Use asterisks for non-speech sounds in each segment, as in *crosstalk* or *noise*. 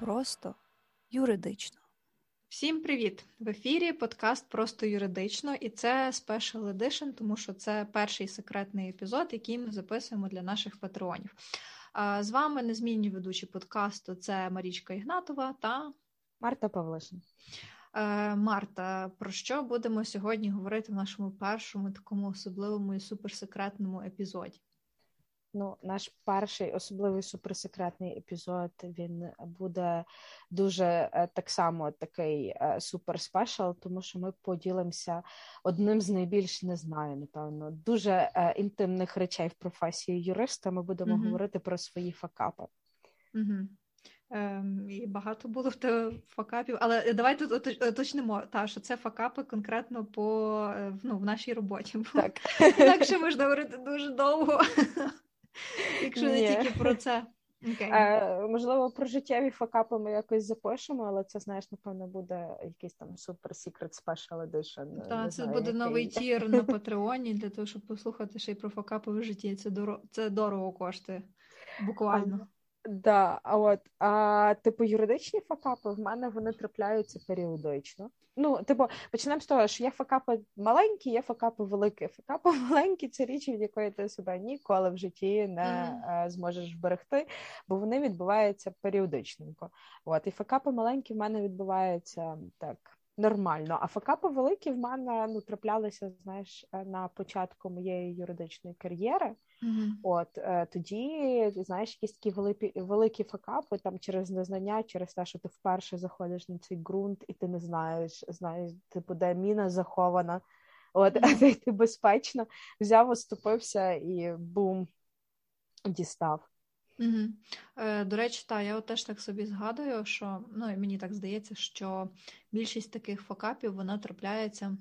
просто юридично. Всім привіт! В ефірі подкаст Просто юридично, і це Special Edition, тому що це перший секретний епізод, який ми записуємо для наших патреонів. З вами незмінні ведучі подкасту це Марічка Ігнатова та Марта Павлишин. Е, Марта, про що будемо сьогодні говорити в нашому першому такому особливому і суперсекретному епізоді? Ну, наш перший особливий суперсекретний епізод він буде дуже е, так само такий е, суперспешал, тому що ми поділимося одним з найбільш не знаю, напевно, дуже е, інтимних речей в професії юриста. Ми будемо mm говорити про свої факапи. mm Ем, І багато було факапів, але давай тут уточнимо, та що це факапи конкретно по ну, в нашій роботі. Так. Інакше можна говорити дуже довго. Якщо не тільки про це. Okay. Е, можливо, про життєві факапи ми якось запишемо, але це, знаєш, напевно, буде якийсь там супер secret special edition. Так, це знаю, буде який. новий тір на Патреоні для того, щоб послухати ще й про факапи в житті. Це дорого, це дорого коштує. Буквально. Да, а от а типу юридичні факапи в мене вони трапляються періодично. Ну, типу, почнемо з того, що є факапи маленькі, є факапи великі. Факапи *laughs* маленькі це річ, від якої ти себе ніколи в житті не mm-hmm. зможеш вберегти, бо вони відбуваються періодичненько. От і факапи маленькі в мене відбуваються так нормально. А факапи великі в мене ну траплялися, знаєш, е, на початку моєї юридичної кар'єри. Mm-hmm. От е, тоді знаєш, якісь такі великі великі факапи там через незнання, через те, що ти вперше заходиш на цей ґрунт, і ти не знаєш, знаєш, типу, де міна захована. От, mm-hmm. ти безпечно взяв, оступився і бум дістав. Угу. Е, До речі, та я от теж так собі згадую, що ну і мені так здається, що більшість таких факапів вона трапляється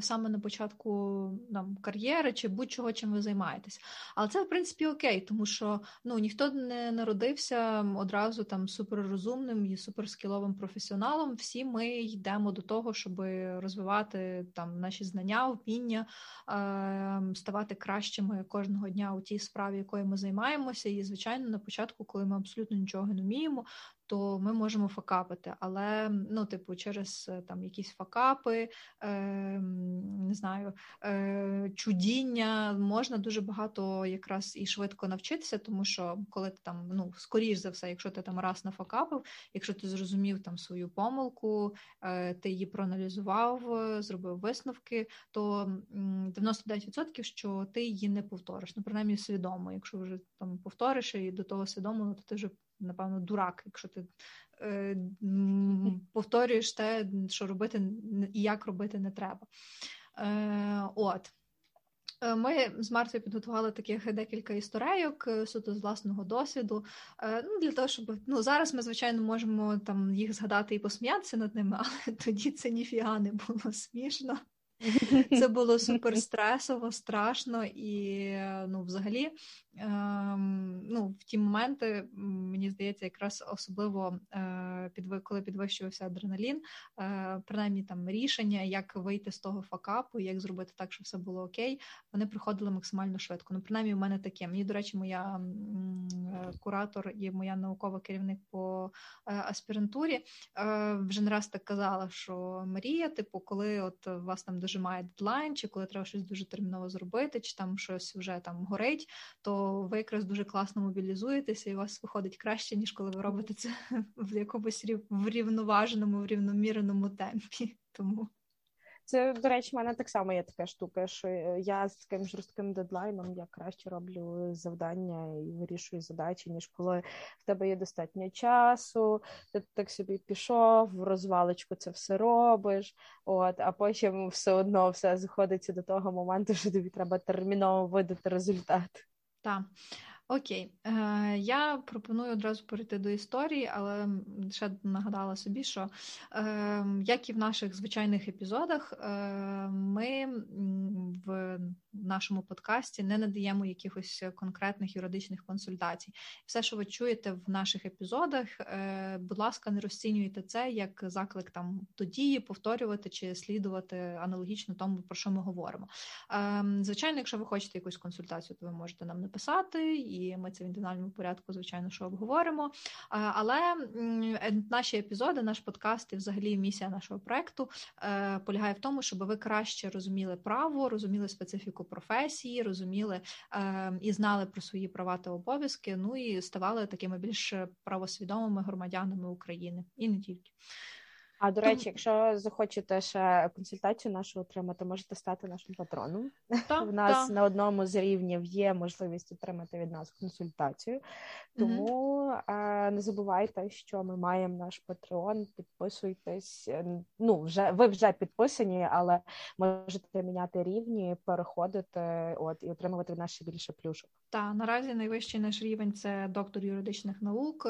саме на початку там, кар'єри чи будь-чого, чим ви займаєтесь. Але це, в принципі, окей, тому що ну, ніхто не народився одразу там суперрозумним і суперскіловим професіоналом. Всі ми йдемо до того, щоб розвивати там наші знання, вміння, е, ставати кращими кожного дня у тій справі, якою ми займаємося. І, звичайно, на початку, коли ми абсолютно нічого не вміємо, то ми можемо факапити. Але, ну, типу, через е, там якісь факапи, е, не знаю, е, чудіння можна дуже багато якраз і швидко навчитися, тому що коли ти там, ну, скоріш за все, якщо ти там раз нафакапив, якщо ти зрозумів там свою помилку, е, ти її проаналізував, зробив висновки, то 99% що ти її не повториш. Ну, принаймні свідомо. Якщо вже там повториш і до того свідомо, то ти вже напевно, дурак, якщо ти е, повторюєш те, що робити і як робити не треба. Е, От. Е, ми з Мартою підготували таких декілька історейок е, суто з власного досвіду. Е, ну, Для того, щоб ну, зараз ми, звичайно, можемо там їх згадати і посміятися над ними, *laughs* але тоді це ніфіга не було смішно. Це *laughs* було супер стресово, страшно і ну, взагалі Ем, ну, в ті моменти, мені здається, якраз особливо е, підви, коли підвищувався адреналін, е, принаймні там рішення, як вийти з того факапу, як зробити так, щоб все було окей, вони приходили максимально швидко. Ну, принаймні, у мене таке. Мені, до речі, моя е, куратор і моя наукова керівник по аспірантурі вже не раз так казала, що Марія, типу, коли от вас там дожимає дедлайн, чи коли треба щось дуже терміново зробити, чи там щось вже там горить, то ви якраз дуже класно мобілізуєтеся, і у вас виходить краще, ніж коли ви робите це *laughs* в якомусь врівноваженому, врівноміреному темпі. Тому це, до речі, в мене так само є така штука, що я з таким жорстким дедлайном я краще роблю завдання і вирішую задачі, ніж коли в тебе є достатньо часу, ти так собі пішов, в розвалочку це все робиш, от, а потім все одно все заходиться до того моменту, що тобі треба терміново видати результат. Так. Окей, Е, я пропоную одразу перейти до історії, але ще нагадала собі, що е, як і в наших звичайних епізодах, е, ми в нашому подкасті не надаємо якихось конкретних юридичних консультацій. Все, що ви чуєте в наших епізодах, е, будь ласка, не розцінюйте це як заклик там до дії, повторювати чи слідувати аналогічно тому, про що ми говоримо. Е, звичайно, якщо ви хочете якусь консультацію, то ви можете нам написати і ми це в індивідуальному порядку, звичайно, що обговоримо. Але наші епізоди, наш подкаст і взагалі місія нашого проекту полягає в тому, щоб ви краще розуміли право, розуміли специфіку професії, розуміли і знали про свої права та обов'язки. Ну і ставали такими більш правосвідомими громадянами України і не тільки. А до речі, якщо захочете ще консультацію нашу отримати, можете стати нашим патроном. Та, *laughs* У нас та. на одному з рівнів є можливість отримати від нас консультацію, тому mm-hmm. не забувайте, що ми маємо наш патрон. Підписуйтесь. Ну вже ви вже підписані, але можете міняти рівні, переходити от і отримувати від нас ще більше плюшок. Та наразі найвищий наш рівень це доктор юридичних наук,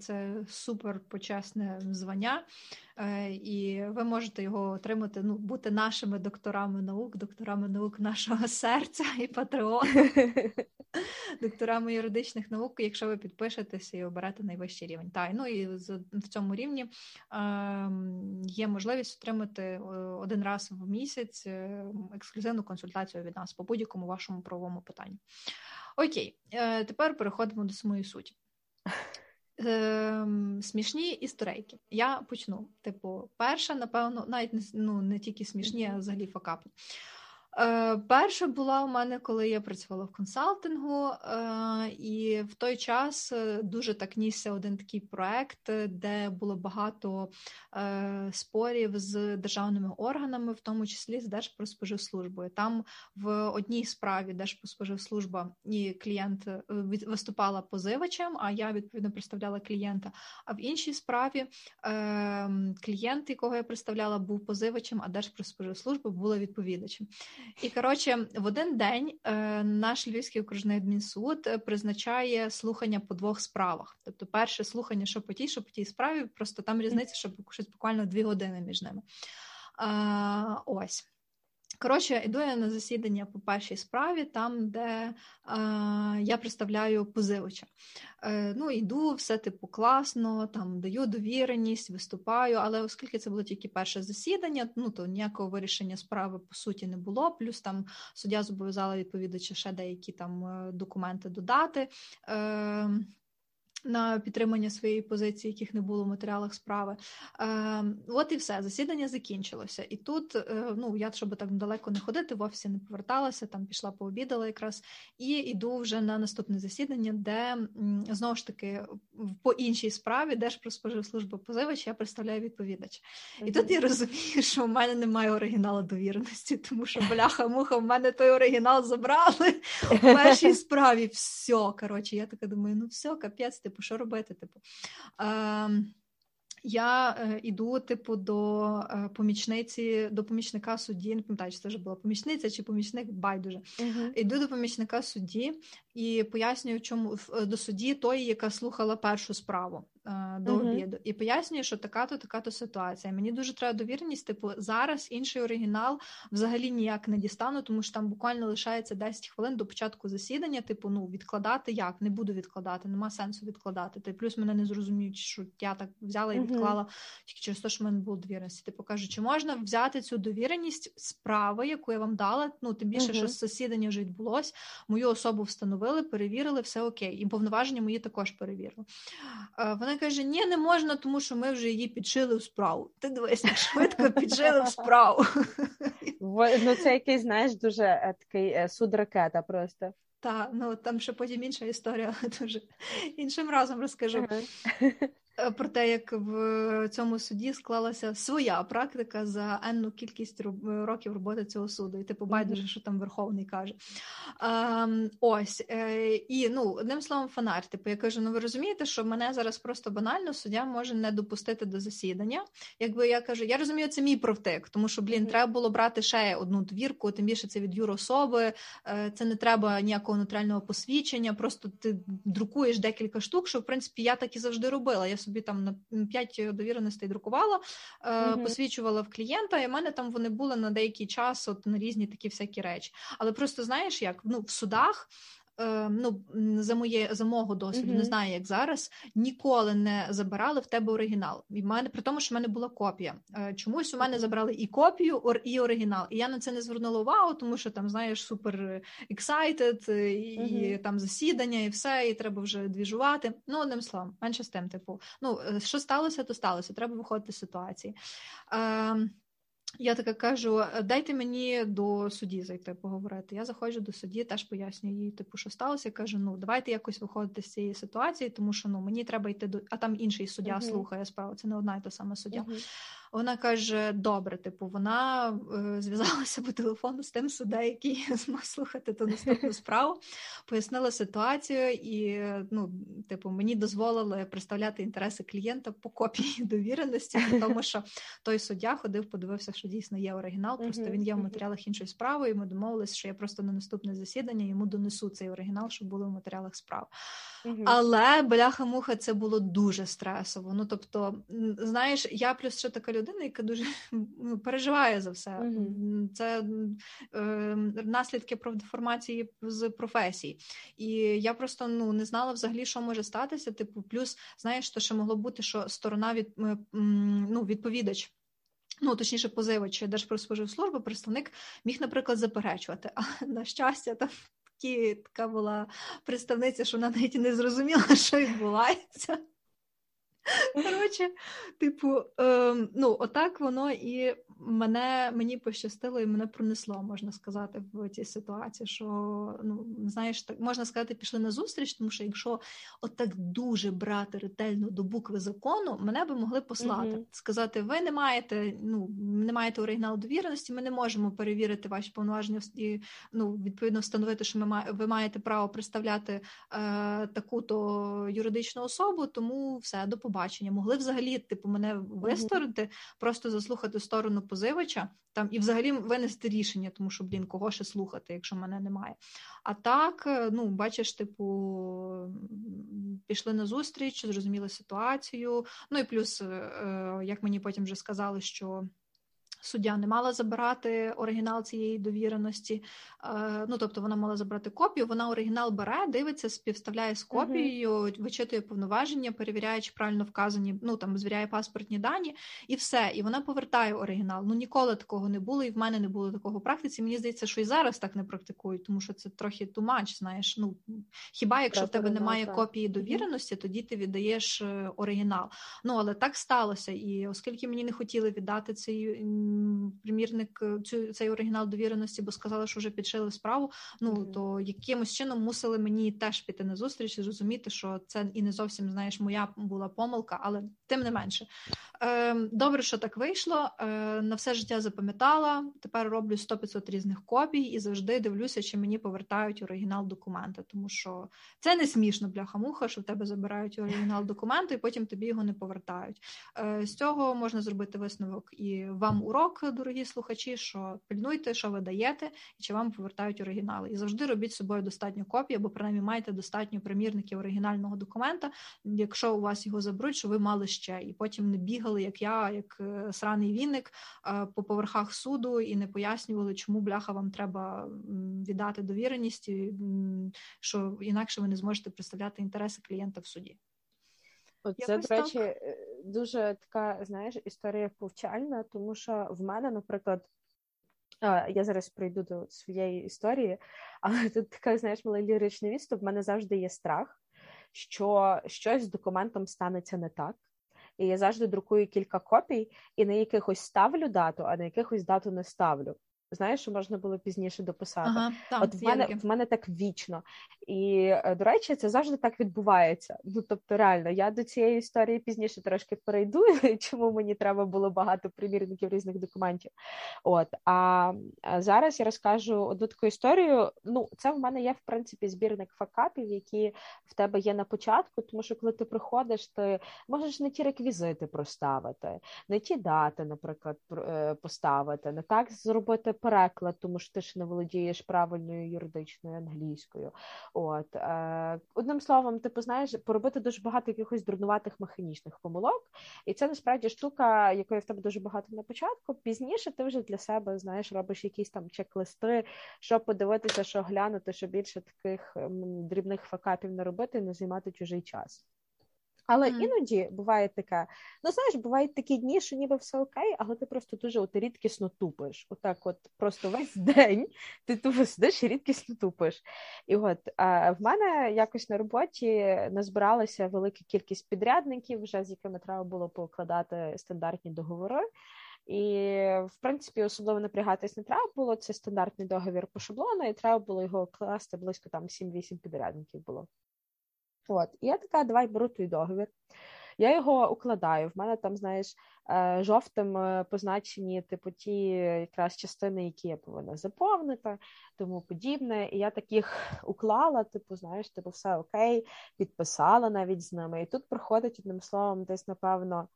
це супер почесне звання. Е, і ви можете його отримати, ну, бути нашими докторами наук, докторами наук нашого серця і патреону, *laughs* докторами юридичних наук, якщо ви підпишетеся і оберете найвищий рівень. Та, ну і в цьому рівні е, є можливість отримати е, один раз в місяць е, ексклюзивну консультацію від нас по будь-якому вашому правовому питанню. Окей, тепер переходимо до самої суті. Е, Смішні історейки. Я почну. Типу, перша, напевно, навіть ну, не тільки смішні, а взагалі факапи. Е, Перша була у мене, коли я працювала в консалтингу, е, і в той час е, дуже так нісся один такий проект, де було багато спорів з державними органами, в тому числі з Держпродспоживслужбою. Там в одній справі Держпродспоживслужба і клієнт виступала позивачем, а я відповідно представляла клієнта. А в іншій справі клієнт, якого я представляла, був позивачем, а Держпродспоживслужба була відповідачем. І коротше, в один день е, наш Львівський окружний адмінсуд е, призначає слухання по двох справах. Тобто, перше слухання, що по тій, що по тій справі, просто там різниця, що щось буквально дві години між ними. Е, ось. Коротше, йду я на засідання по першій справі, там, де е, я представляю позивача. Е, Ну, йду, все типу класно, там даю довіреність, виступаю, але оскільки це було тільки перше засідання, ну то ніякого вирішення справи по суті не було. Плюс там суддя зобов'язала відповідача ще деякі там е, документи додати. Е, на підтримання своєї позиції, яких не було в матеріалах справи. Е, От і все, засідання закінчилося. І тут, е, ну я щоб так далеко не ходити, в офісі не поверталася, там пішла пообідала якраз, і йду вже на наступне засідання, де знову ж таки по іншій справі Держпродспоживслужба позивач, я представляю відповідач. І тут я розумію, що в мене немає оригіналу довіреності, тому що бляха-муха, в мене той оригінал забрали у першій справі. Все, коротше, я така думаю, ну все, капець, типу, що робити? Типу. Е, я е, іду, типу, до е, помічниці, до помічника судді, не пам'ятаю, чи це вже була помічниця чи помічник байдуже. Uh-huh. Іду до помічника судді і пояснюю, чому до судді тої, яка слухала першу справу. До uh-huh. обіду і пояснює, що така-то, така-то ситуація. Мені дуже треба довіреність. Типу, зараз інший оригінал взагалі ніяк не дістану, тому що там буквально лишається 10 хвилин до початку засідання. Типу, ну відкладати як не буду відкладати, нема сенсу відкладати. Ти плюс мене не зрозуміють, що я так взяла і відклала uh-huh. тільки через те, що в мене було довіреності. Типу кажу, чи можна взяти цю довіреність справи, яку я вам дала? Ну тим більше, uh-huh. що засідання вже відбулось. Мою особу встановили, перевірили, все окей, і повноваження мої також перевірили. Е, вона каже: Ні, не можна, тому що ми вже її підшили в справу. Ти дивись, як швидко підшили в справу. Ну, це якийсь, знаєш, дуже е, такий е, суд ракета просто. Так, ну там ще потім інша історія, але дуже іншим разом розкажу. Е, про те, як в цьому суді склалася своя практика за енну кількість років роботи цього суду, і типу байдуже, що там Верховний каже. А, ось е, і ну одним словом, фонарь. Типу, я кажу: ну ви розумієте, що мене зараз просто банально суддя може не допустити до засідання. Якби я кажу, я розумію, це мій провтик, тому що блін, треба було брати ще одну двірку, тим більше це від юрособи, е, це не треба ніякого нотаріального посвідчення. Просто ти друкуєш декілька штук, що в принципі я так і завжди робила. Я собі там на 5 довіреностей друкувала, mm-hmm. посвідчувала в клієнта, і в мене там вони були на деякий час, от на різні такі всякі речі. Але просто знаєш, як ну в судах е, ну, за моє за мого досвіду, mm-hmm. не знаю, як зараз, ніколи не забирали в тебе оригінал. І в мене при тому, що в мене була копія. Е, чомусь у мене забрали і копію, і оригінал. І я на це не звернула увагу, тому що там, знаєш, супер excited, і, mm-hmm. і там засідання, і все, і треба вже двіжувати. Ну, одним словом, менше з тим, типу, ну що сталося, то сталося. Треба виходити з ситуації. Е, я така кажу: «Е, дайте мені до судді зайти поговорити. Я заходжу до судді, теж пояснюю їй, типу, що сталося. Я кажу, ну давайте якось виходити з цієї ситуації, тому що ну мені треба йти до а там інший суддя uh-huh. слухає справу. Це не одна і та сама суддя. Uh-huh. Вона каже: добре, типу, вона е, зв'язалася по телефону з тим суддя, який змог слухати ту наступну *laughs* справу, пояснила ситуацію, і ну, типу, мені дозволили представляти інтереси клієнта по копії довіреності, тому що той суддя ходив, подивився, що дійсно є оригінал. Просто він є в матеріалах іншої справи. І ми домовилися, що я просто на наступне засідання йому донесу цей оригінал, щоб було в матеріалах справ. Але бляха-муха, це було дуже стресово. Ну тобто, знаєш, я плюс ще така людина, яка дуже *laughs* ну, переживає за все. Mm-hmm. Це е, наслідки профдеформації з професії. І я просто ну не знала взагалі, що може статися. Типу, плюс знаєш, то ще могло бути, що сторона від ну, відповідач. Ну, точніше, позивач Держпродспоживслужби, представник міг, наприклад, заперечувати. А на щастя, там такі, така була представниця, що вона навіть не зрозуміла, *laughs* що відбувається. Коротше, типу, ем, ну, отак воно і мене мені пощастило і мене пронесло, можна сказати, в цій ситуації. Що ну знаєш, так можна сказати, пішли на зустріч, тому що якщо отак дуже брати ретельно до букви закону, мене би могли послати, uh-huh. сказати: ви не маєте, ну не маєте оригіналу довіреності, ми не можемо перевірити ваші повноваження і ну відповідно встановити, що ми має, ви маєте право представляти е, таку-то юридичну особу, тому все до побачення. Могли взагалі типу мене висторити, uh-huh. просто заслухати сторону позивача там і взагалі винести рішення, тому що, блін, кого ще слухати, якщо мене немає. А так, е, ну, бачиш, типу, пішли на зустріч, зрозуміли ситуацію. Ну і плюс, е, е, як мені потім вже сказали, що суддя не мала забирати оригінал цієї довіреності. Е, ну тобто вона мала забрати копію. Вона оригінал бере, дивиться, співставляє з копією, uh-huh. вичитує повноваження, перевіряє, чи правильно вказані, ну там звіряє паспортні дані, і все. І вона повертає оригінал. Ну ніколи такого не було, і в мене не було такого в практиці. Мені здається, що і зараз так не практикують, тому що це трохи тумач. Знаєш, ну хіба якщо в тебе немає копії довіреності, тоді ти віддаєш е, оригінал. Ну але так сталося, і оскільки мені не хотіли віддати цей примірник е, цю цей оригінал довіреності, бо сказали, що вже підшили справу. Ну mm-hmm. то якимось чином мусили мені теж піти на зустріч і зрозуміти, що це і не зовсім знаєш, моя була помилка, але тим не менше. Е, Добре, що так вийшло. Е, На все життя запам'ятала. Тепер роблю 100-500 різних копій і завжди дивлюся, чи мені повертають оригінал документа, тому що це не смішно, бляха-муха, що в тебе забирають оригінал документу, і потім тобі його не повертають. Е, З цього можна зробити висновок і вам урок урок, дорогі слухачі, що пильнуйте, що ви даєте, і чи вам повертають оригінали. І завжди робіть з собою достатньо копій, або принаймні маєте достатньо примірників оригінального документа, якщо у вас його заберуть, що ви мали ще, і потім не бігали, як я, як е, сраний вінник е, по поверхах суду і не пояснювали, чому бляха вам треба віддати довіреність, що інакше ви не зможете представляти інтереси клієнта в суді. Це, до речі, е, дуже така, знаєш, історія повчальна, тому що в мене, наприклад, я зараз прийду до своєї історії, *laughs* але тут така, знаєш, малий ліричний відступ, в мене завжди є страх, що щось з документом станеться не так. І я завжди друкую кілька копій, і на якихось ставлю дату, а на якихось дату не ставлю. Знаєш, що можна було пізніше дописати. Ага, там, От в мене в мене так вічно. І, е, до речі, це завжди так відбувається. Ну тобто, реально, я до цієї історії пізніше трошки перейду, *laughs* чому мені треба було багато примірників різних документів. От а зараз я розкажу одну таку історію. Ну, це в мене є в принципі збірник факапів, які в тебе є на початку, тому що коли ти приходиш, ти можеш не ті реквізити проставити, не ті дати, наприклад, е, поставити, не так зробити переклад, тому що ти ж не володієш правильною юридичною англійською. От е, одним словом, типу, знаєш, поробити дуже багато якихось дурнуватих механічних помилок, і це насправді штука, якої в тебе дуже багато на початку. Пізніше ти вже для себе знаєш, робиш якісь там чек-листи, що подивитися, що глянути, що більше таких дрібних факапів не робити, і не займати чужий час. Але mm. іноді буває таке, ну знаєш, бувають такі дні, що ніби все окей, але ти просто дуже от рідкісно тупиш. Отак, от просто весь *laughs* день ти тупо сидиш і рідкісно тупиш. І от а, в мене якось на роботі назбиралася велика кількість підрядників, вже з якими треба було покладати стандартні договори. І, в принципі, особливо напрягатись не треба було. Це стандартний договір по шаблону, і треба було його класти близько там 7-8 підрядників було. От, і я така, давай беру твій договір. Я його укладаю. В мене там, знаєш, е, жовтим е, позначені типу ті якраз частини, які я повинна заповнити, тому подібне. І я таких уклала, типу, знаєш, типу, все окей, підписала навіть з ними. І тут проходить одним словом, десь, напевно,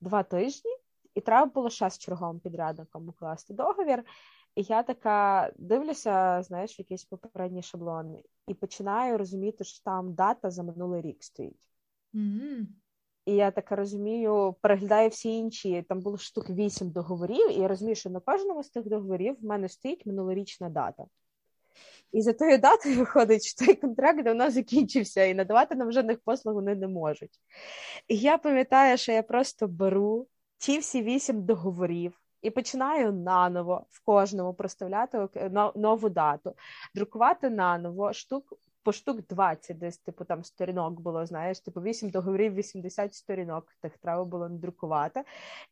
два тижні, і треба було ще з черговим підрядником укласти договір. І я така дивлюся, знаєш, якийсь попередній шаблон, і починаю розуміти, що там дата за минулий рік стоїть. Mm-hmm. І я така розумію, переглядаю всі інші. Там було штук вісім договорів, і я розумію, що на кожному з тих договорів в мене стоїть минулорічна дата. І за тою датою виходить, що той контракт давно закінчився, і надавати нам жодних послуг вони не можуть. І я пам'ятаю, що я просто беру ті всі вісім договорів, і починаю наново в кожному проставляти нову дату, друкувати наново штук по штук 20 десь, типу, там сторінок було, знаєш, типу 8 договорів, 80 сторінок тих треба було надрукувати.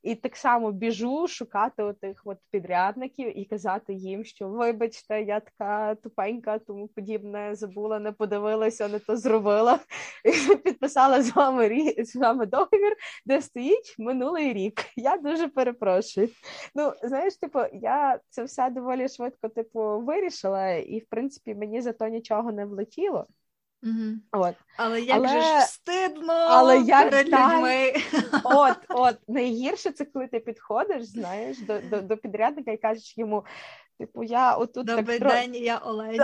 І так само біжу шукати отих от підрядників і казати їм, що вибачте, я така тупенька, тому подібне забула, не подивилася, не то зробила. І *laughs* підписала з вами з вами договір, де стоїть минулий рік. Я дуже перепрошую. Ну, знаєш, типу, я це все доволі швидко, типу, вирішила, і в принципі мені за то нічого не влетіло тіло. Угу. От. Але як але... же ж стидно але як перед людьми. От, от, найгірше це коли ти підходиш, знаєш, до до, до підрядника і кажеш йому: Типу, я отут Добрий так день, я Олені.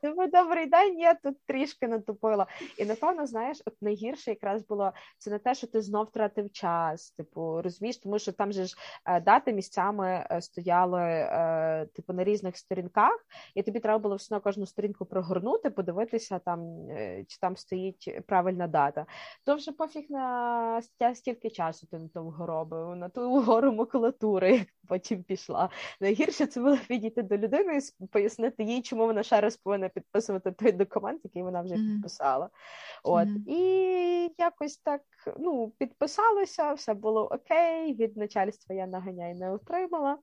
Типу, добрий день, я тут трішки натупила. І напевно, знаєш, от найгірше якраз було це не те, що ти знов втратив час. Типу, розумієш, тому що там же ж е, дати місцями е, стояли е, типу на різних сторінках, і тобі треба було все одно кожну сторінку прогорнути, подивитися там, чи там стоїть правильна дата. То вже пофіг на стільки часу ти на тому робив, на ту гору макулатури, як потім пішла. Найгірше це було підійти до людини і пояснити їй, чому вона ще раз повинна підписувати той документ, який вона вже mm-hmm. підписала. От mm-hmm. і якось так ну, підписалося, все було окей. Від начальства я наганяй не отримала.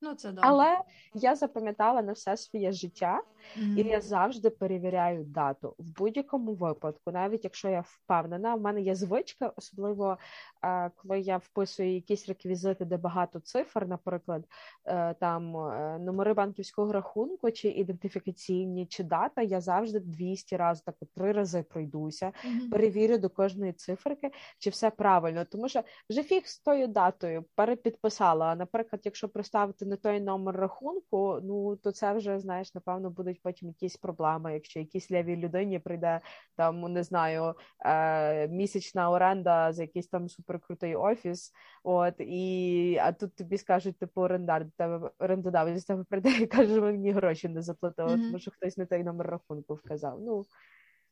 Ну, це добре. Але я запам'ятала на все своє життя, mm-hmm. і я завжди перевіряю дату в будь-якому випадку, навіть якщо я впевнена, в мене є звичка, особливо е, коли я вписую якісь реквізити, де багато цифр, наприклад, е, там е, номери банківського рахунку, чи ідентифікаційні, чи дата, я завжди 200 разів, так три рази пройдуся, mm-hmm. перевірю до кожної циферки, чи все правильно, тому що вже фіг з тою датою перепідписала. А наприклад, якщо проставити не той номер рахунку, ну то це вже знаєш, напевно, будуть потім якісь проблеми. Якщо якійсь лявій людині прийде там, не знаю, е, місячна оренда за якийсь там суперкрутий офіс, от і а тут тобі скажуть, типу, орендар тебе орендодавець тебе прийде і каже, мені гроші не заплатили, mm-hmm. тому що хтось не той номер рахунку вказав. Ну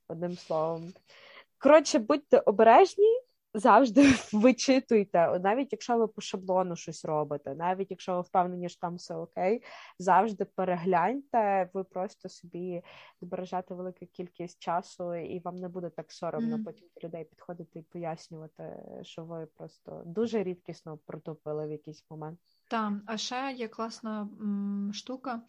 одним словом. Коротше, будьте обережні завжди *laughs* вичитуйте, навіть якщо ви по шаблону щось робите, навіть якщо ви впевнені, що там все окей, завжди перегляньте, ви просто собі збережете велику кількість часу, і вам не буде так соромно mm-hmm. потім до людей підходити і пояснювати, що ви просто дуже рідкісно протопили в якийсь момент. Так, а ще є класна м, штука,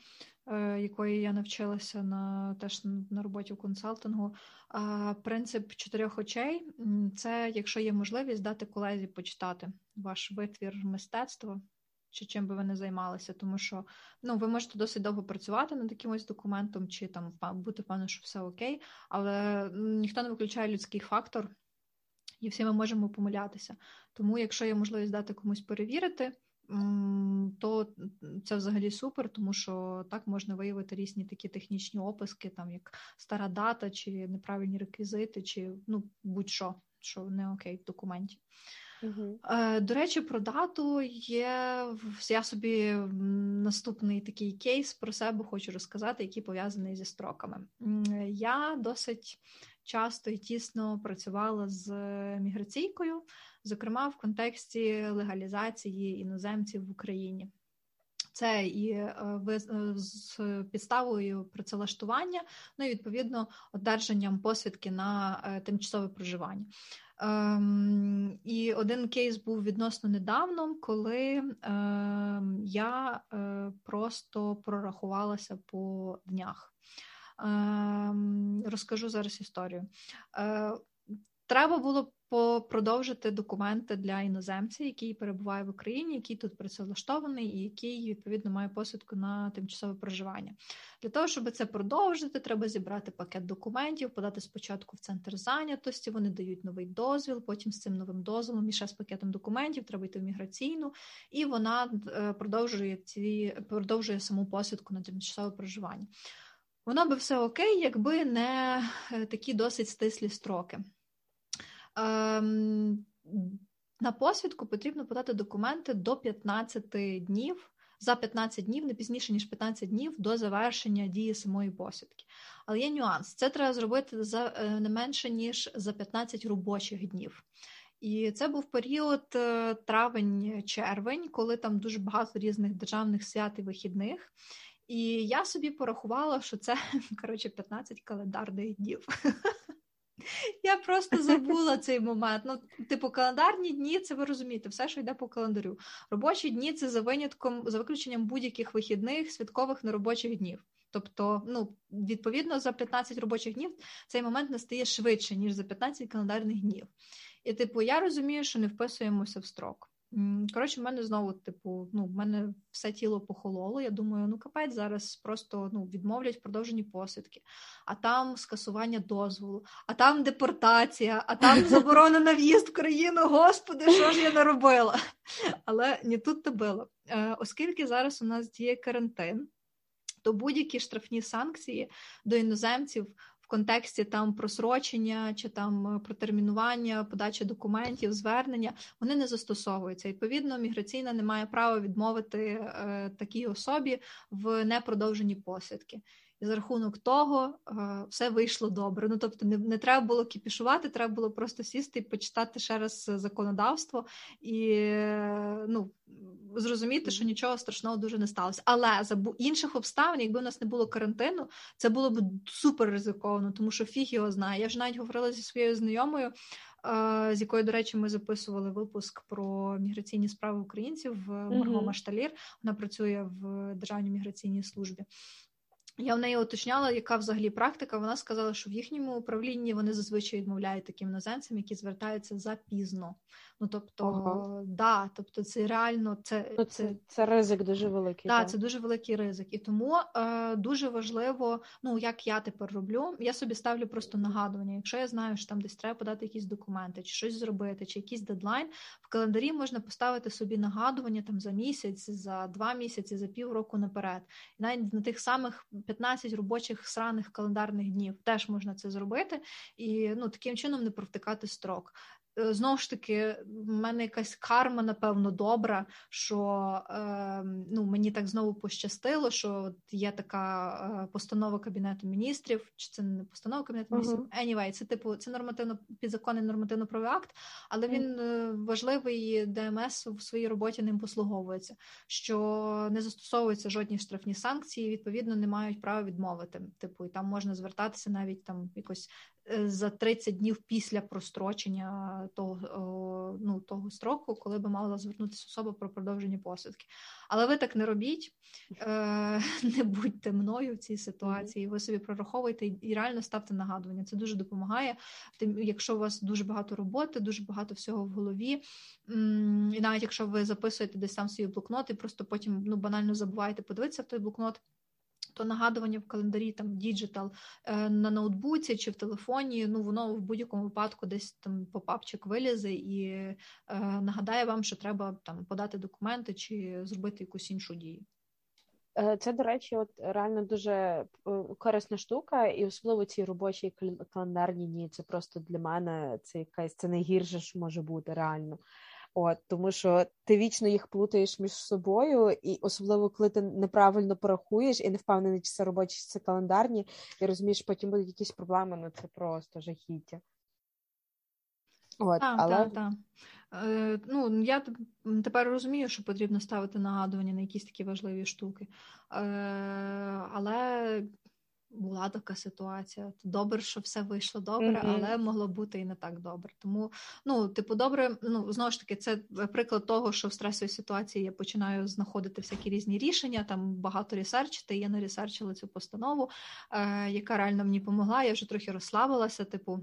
е, якої я навчилася на теж на роботі в консалтингу. А, Принцип чотирьох очей це якщо є можливість дати колезі почитати ваш витвір мистецтва. Чи чим би ви не займалися, тому що ну ви можете досить довго працювати над якимось документом, чи там бути певно, що все окей, але ніхто не виключає людський фактор, і всі ми можемо помилятися. Тому, якщо є можливість дати комусь перевірити, то це взагалі супер, тому що так можна виявити різні такі технічні описки, там як стара дата, чи неправильні реквізити, чи ну будь-що, що не окей в документі. Угу. До речі, про дату є я собі наступний такий кейс про себе хочу розказати, який пов'язаний зі строками. Я досить часто і тісно працювала з міграційкою, зокрема в контексті легалізації іноземців в Україні. Це і е, е, з підставою працевлаштування, ну і відповідно одержанням посвідки на е, тимчасове проживання. Ем, І один кейс був відносно недавно, коли ем, я е, просто прорахувалася по днях. Ем, Розкажу зараз історію. Е, Треба було продовжити документи для іноземця, який перебуває в Україні, який тут працевлаштований і який відповідно має посвідку на тимчасове проживання. Для того щоб це продовжити, треба зібрати пакет документів, подати спочатку в центр зайнятості. Вони дають новий дозвіл. Потім з цим новим дозволом і ще з пакетом документів треба йти в міграційну, і вона е, продовжує ці продовжує саму посвідку на тимчасове проживання. Воно би все окей, якби не е, такі досить стислі строки. Ем, на посвідку потрібно подати документи до 15 днів. За 15 днів, не пізніше ніж 15 днів до завершення дії самої посвідки. Але є нюанс: це треба зробити за е, не менше ніж за 15 робочих днів. І це був період е, травень-червень, коли там дуже багато різних державних свят і вихідних. І я собі порахувала, що це *laughs* коротше 15 календарних днів. *laughs* *laughs* Я просто забула цей момент. Ну, типу, календарні дні, це ви розумієте, все, що йде по календарю. Робочі дні це за винятком, за виключенням будь-яких вихідних, святкових неробочих днів. Тобто, ну, відповідно, за 15 робочих днів цей момент настає швидше, ніж за 15 календарних днів. І, типу, я розумію, що не вписуємося в строк. Коротше, в мене знову, типу, ну, в мене все тіло похололо. Я думаю, ну капець зараз просто ну, відмовлять в продовженні посвідки, а там скасування дозволу, а там депортація, а там *laughs* заборона на в'їзд в країну. Господи, що ж я наробила? Але не тут то було. Е, оскільки зараз у нас діє карантин, то будь-які штрафні санкції до іноземців в контексті там просрочення чи там е, протермінування, подачі документів, звернення вони не застосовуються. Відповідно, міграційна не має права відмовити е, такій особі в непродовженні посвідки. І за рахунок того е, все вийшло добре. Ну тобто, не не треба було кіпішувати, треба було просто сісти і почитати ще раз законодавство і ну зрозуміти, що нічого страшного дуже не сталося. Але за інших обставин, якби у нас не було карантину, це було б супер ризиковано, тому що фіг його знає. Я ж навіть говорила зі своєю знайомою. Е, з якою, до речі, ми записували випуск про міграційні справи українців в Машталір. Вона працює в Державній міграційній службі. Я в неї уточняла, яка взагалі практика. Вона сказала, що в їхньому управлінні вони зазвичай відмовляють таким іноземцям, які звертаються запізно. Ну тобто, ага. да, тобто це реально це ну, це, це ризик дуже великий. Да, так, це дуже великий ризик. І тому е, дуже важливо, ну як я тепер роблю, я собі ставлю просто нагадування. Якщо я знаю, що там десь треба подати якісь документи, чи щось зробити, чи якийсь дедлайн в календарі можна поставити собі нагадування там за місяць, за два місяці, за півроку наперед. І навіть на тих самих 15 робочих сраних календарних днів теж можна це зробити і ну таким чином не провтикати строк. Е, знову ж таки, в мене якась карма, напевно, добра, що е, ну, мені так знову пощастило, що є така е, постанова Кабінету міністрів, чи це не постанова Кабінету міністрів? Uh-huh. Anyway, це типу це нормативно підзаконний нормативно-правий акт, але він uh-huh. важливий ДМС в своїй роботі ним послуговується, що не застосовуються жодні штрафні санкції, відповідно, не мають права відмовити. Типу, і там можна звертатися навіть там якось за 30 днів після прострочення того ну, того строку, коли би мала звернутися особа про продовження посвідки. Але ви так не робіть, е, *laughs* не будьте мною в цій ситуації. Ви собі прораховуйте і реально ставте нагадування. Це дуже допомагає. Тим, якщо у вас дуже багато роботи, дуже багато всього в голові. І навіть якщо ви записуєте десь там свої блокноти, просто потім ну банально забуваєте подивитися в той блокнот то нагадування в календарі там digital на ноутбуці чи в телефоні, ну воно в будь-якому випадку десь там попапчик вилізе і е, нагадає вам, що треба там подати документи чи зробити якусь іншу дію. Е, це, до речі, от реально дуже е, корисна штука, і особливо ці робочі календарні дні. Це просто для мене це якась це найгірше, що може бути реально. От, Тому що ти вічно їх плутаєш між собою, і особливо коли ти неправильно порахуєш і не впевнений, чи це робочі, чи це календарні, і розумієш, потім будуть якісь проблеми, ну це просто жахіття. От, так, але... так, так. Е, ну, Я тепер розумію, що потрібно ставити нагадування на якісь такі важливі штуки. Е, Але була така ситуація. Добре, що все вийшло добре, mm-hmm. але могло бути і не так добре. Тому, ну, типу, добре, ну знову ж таки, це приклад того, що в стресовій ситуації я починаю знаходити всякі різні рішення, там багато ресерчити. Я не ресерчила цю постанову, е, яка реально мені допомогла. Я вже трохи розслабилася, типу.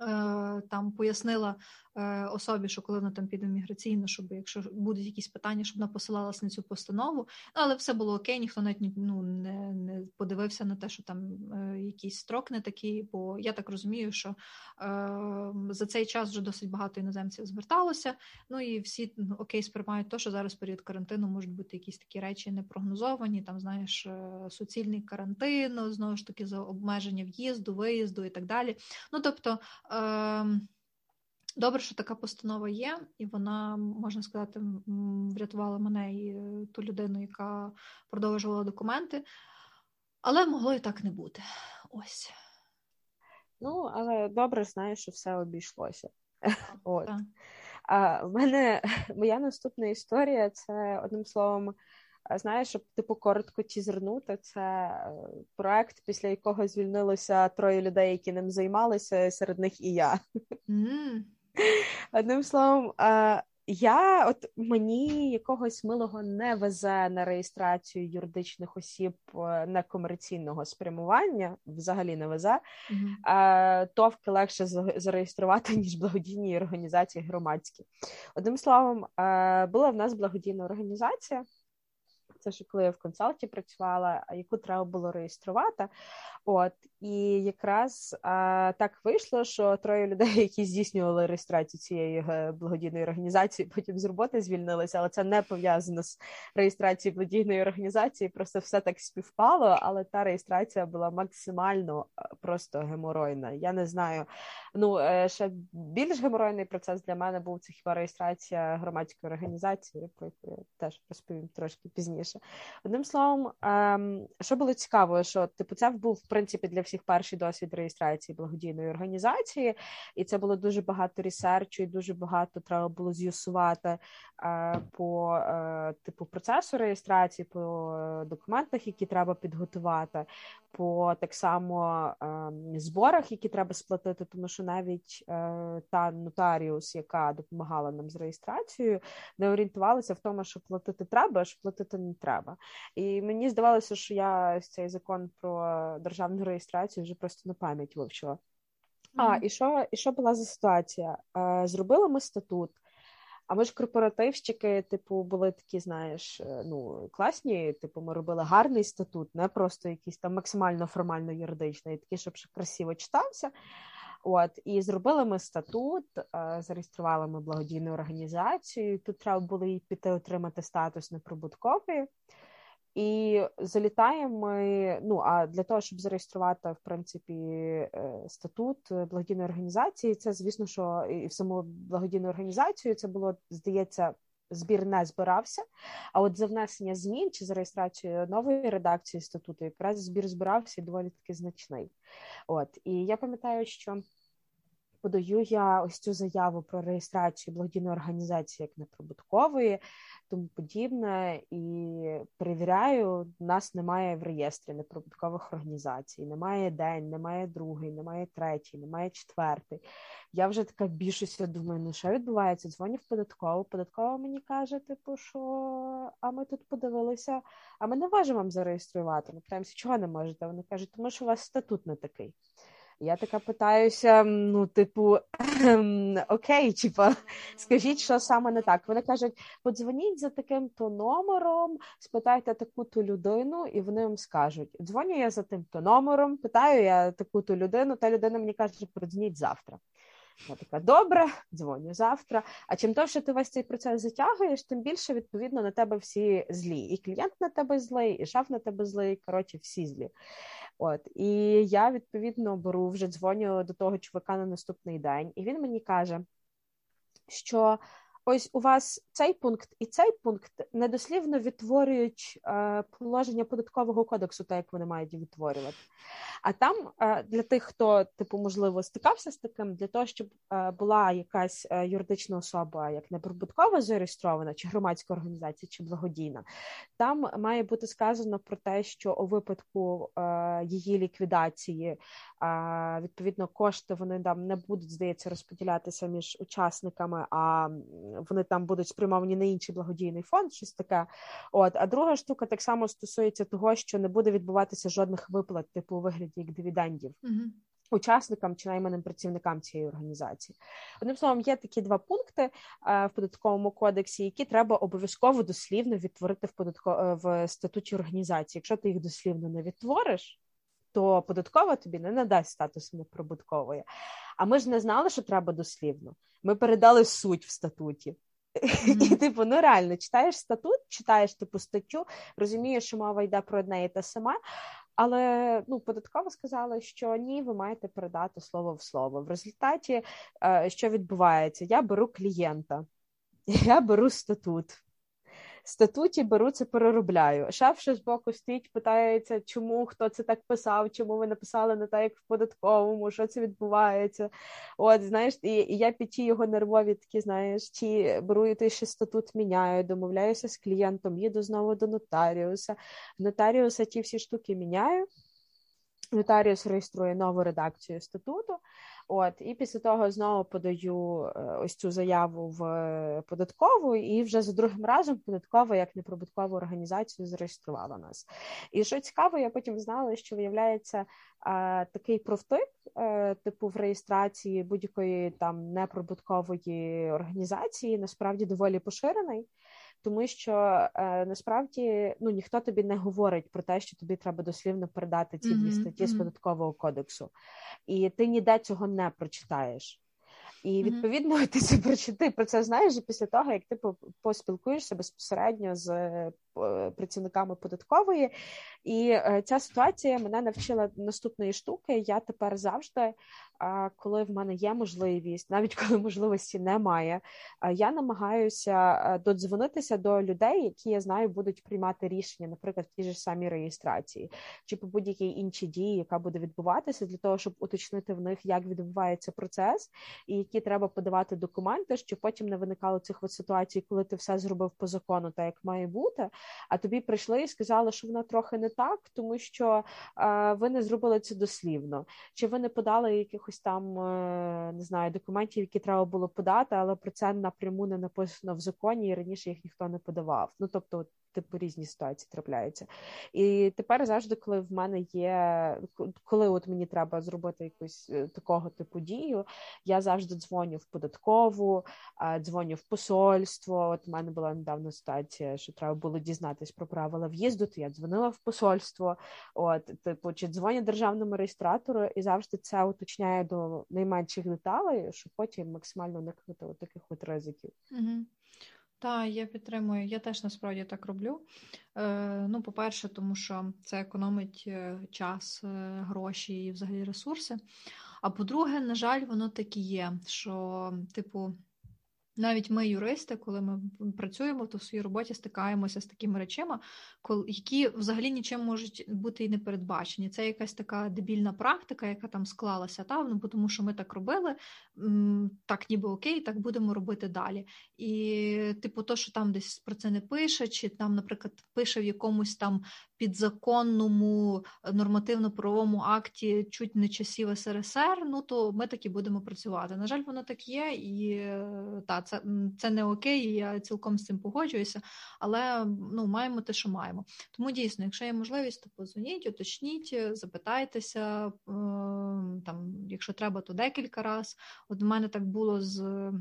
Е, там пояснила Е, особі, що коли вона там піде міграційно, щоб якщо будуть якісь питання, щоб вона посилалась на цю постанову. Але все було окей, ніхто навіть ну, не не подивився на те, що там е, якийсь строк не такий, бо я так розумію, що е, за цей час вже досить багато іноземців зверталося. Ну і всі ну, окей сприймають те, що зараз період карантину можуть бути якісь такі речі непрогнозовані, там знаєш, е, суцільний карантин, знову ж таки за обмеження в'їзду, виїзду і так далі. Ну тобто. Е, Добре, що така постанова є, і вона, можна сказати, врятувала мене і е, ту людину, яка продовжувала документи, але могло і так не бути. Ось. Ну, але добре знаєш, що все обійшлося. *laughs* От. А в мене *laughs* моя наступна історія це одним словом. Знаєш, щоб типу коротко тізернути, це е, проект, після якого звільнилося троє людей, які ним займалися, серед них і я. Mm. Одним словом, я от мені якогось милого не везе на реєстрацію юридичних осіб е, некомерційного спрямування, взагалі не везе. Mm-hmm. Товки легше зареєструвати, *laughs* ніж благодійні організації громадські. Одним словом, була в нас благодійна організація. Це ж коли я в консалті працювала, яку треба було реєструвати. От і якраз а, так вийшло, що троє людей, які здійснювали реєстрацію цієї е, благодійної організації, потім з роботи звільнилися, але це не пов'язано з реєстрацією благодійної організації. Просто все так співпало, але та реєстрація була максимально е, просто геморойна. Я не знаю. Ну е, ще більш геморойний процес для мене був це хіба реєстрація громадської організації, про яку я теж розповім трошки пізніше. Одним словом, ем, що було цікаво, що типу це був в принципі для всіх перший досвід реєстрації благодійної організації, і це було дуже багато ресерчу, і дуже багато треба було з'ясувати е, по е, типу процесу реєстрації, по документах, які треба підготувати, по так само е, зборах, які треба сплатити, тому що навіть е, та нотаріус, яка допомагала нам з реєстрацією, не орієнтувалася в тому, що платити треба, а що платити не треба. І мені здавалося, що я цей закон про державну реєстрацію вже просто на пам'ять вивчила. А, і що і що була за ситуація? Е, Зробили ми статут. А ми ж корпоративщики, типу, були такі, знаєш, е, ну класні. Типу, ми робили гарний статут, не просто якийсь там максимально формально юридичний, такий, щоб красиво читався. От і зробили ми статут, е, зареєстрували ми благодійну організацію. Тут треба було і піти отримати статус неприбуткової. І залітаємо ми. Ну а для того, щоб зареєструвати в принципі е, статут благодійної організації, це звісно, що і в саму благодійну організацію це було здається. Збір не збирався, а от за внесення змін чи за реєстрацію нової редакції статуту, якраз збір збирався доволі таки значний. От і я пам'ятаю, що подаю я ось цю заяву про реєстрацію благодійної організації як неприбуткової тому подібне, і перевіряю, нас немає в реєстрі неприбуткових організацій, немає день, немає другий, немає третій, немає четвертий. Я вже така більшість думаю, ну що відбувається? Дзвоню в податкову. Податкова мені каже, типу, що а ми тут подивилися, а ми не можемо вам зареєструвати. Ми питаємося, чого не можете? Вони кажуть, тому що у вас статут не такий. Я така питаюся: ну, типу, окей, типа, скажіть, що саме не так. Вони кажуть, подзвоніть за таким-то номером, спитайте таку-то людину, і вони вам скажуть: дзвоню я за тим-то номером, питаю я таку-то людину, та людина мені каже, подзвоніть завтра. Я така, добре, дзвоню завтра. А чим довше ти весь цей процес затягуєш, тим більше відповідно на тебе всі злі. І клієнт на тебе злий, і шеф на тебе злий. Коротше, всі злі. От і я відповідно беру вже дзвоню до того чувака на наступний день, і він мені каже, що ось у вас цей пункт і цей пункт недослівно відтворюють е, положення податкового кодексу, так як вони мають відтворювати. А там е, для тих, хто типу можливо стикався з таким, для того, щоб е, була якась е, юридична особа, як неприбуткова зареєстрована, чи громадська організація, чи благодійна, там має бути сказано про те, що у випадку її ліквідації відповідно кошти вони там не будуть здається розподілятися між учасниками, а вони там будуть спрямовані на інший благодійний фонд, щось таке. От а друга штука так само стосується того, що не буде відбуватися жодних виплат, типу у вигляді як дивідендів. Угу. Учасникам чи найманим працівникам цієї організації, одним словом, є такі два пункти е, в податковому кодексі, які треба обов'язково дослівно відтворити в податко е, в статуті організації. Якщо ти їх дослівно не відтвориш, то податкова тобі не надасть статус неприбуткової. А ми ж не знали, що треба дослівно. Ми передали суть в статуті. Mm-hmm. І типу, ну реально читаєш статут, читаєш типу статтю, розумієш, що мова йде про одне і те саме. Але ну, податково сказали, що ні, ви маєте передати слово в слово. В результаті, е, що відбувається, я беру клієнта, я беру статут статуті беру це переробляю. Шеф ще з боку стоїть, питається, чому хто це так писав, чому ви написали не так, як в податковому, що це відбувається. От, знаєш, і, і я під ті його нервові такі, знаєш, ті беру той ще статут міняю, домовляюся з клієнтом, їду знову до нотаріуса. Нотаріуса ті всі штуки міняю. Нотаріус реєструє нову редакцію статуту. От і після того знову подаю е, ось цю заяву в е, податкову, і вже за другим разом податкова як неприбуткову організацію зареєструвала нас. І що цікаво, я потім знала, що виявляється е, такий профтик, типу в реєстрації будь-якої там неприбуткової організації, насправді доволі поширений тому що е, насправді ну ніхто тобі не говорить про те, що тобі треба дослівно передати ці дві mm-hmm. статті з податкового кодексу, і ти ніде цього не прочитаєш. І відповідно mm-hmm. *laughs* ти це прочити про це знаєш після того, як ти поспілкуєшся безпосередньо з е, працівниками податкової. І е, ця ситуація мене навчила наступної штуки. Я тепер завжди коли в мене є можливість, навіть *laughs* коли можливості немає, я намагаюся е, додзвонитися до людей, які я знаю будуть приймати рішення, наприклад, в тій ж самій реєстрації, чи по будь-якій іншій дії, яка буде відбуватися, для того, щоб уточнити в них, як відбувається процес, і які треба подавати документи, щоб потім не виникало цих от ситуацій, коли ти все зробив по закону, так як має бути. А тобі прийшли і сказали, що воно трохи не так, тому що е, ви не зробили це дослівно, чи ви не подали якихось там е, не знаю документів, які треба було подати, але про це напряму не написано в законі, і раніше їх ніхто не подавав. Ну тобто, типу різні ситуації трапляються. І тепер завжди, коли в мене є, коли от мені треба зробити якусь е, такого типу дію, я завжди дзвоню в податкову, дзвоню в посольство. От в мене була недавно ситуація, що треба було дізнатись про правила в'їзду, то я дзвонила в посольство. От, типу, чи дзвоню державному реєстратору, і завжди це уточняє до найменших деталей, щоб потім максимально уникнути таких от ризиків. Угу. Так, я підтримую. Я теж насправді так роблю. Е, Ну, по-перше, тому що це економить е, час, е, гроші і взагалі ресурси. А по-друге, на жаль, воно так і є, що, типу, навіть ми, юристи, коли ми працюємо, то в своїй роботі стикаємося з такими речами, які взагалі нічим можуть бути і не передбачені. Це якась така дебільна практика, яка там склалася, та ну тому що ми так робили, так ніби окей, так будемо робити далі. І, типу, то, що там десь про це не пише, чи там, наприклад, пише в якомусь там підзаконному нормативно-правовому акті чуть не часів СРСР, ну то ми таки будемо працювати. На жаль, воно так є, і та це це не окей. Я цілком з цим погоджуюся, але ну маємо те, що маємо. Тому дійсно, якщо є можливість, то позвоніть, уточніть, запитайтеся ем, там, якщо треба, то декілька разів. От у мене так було з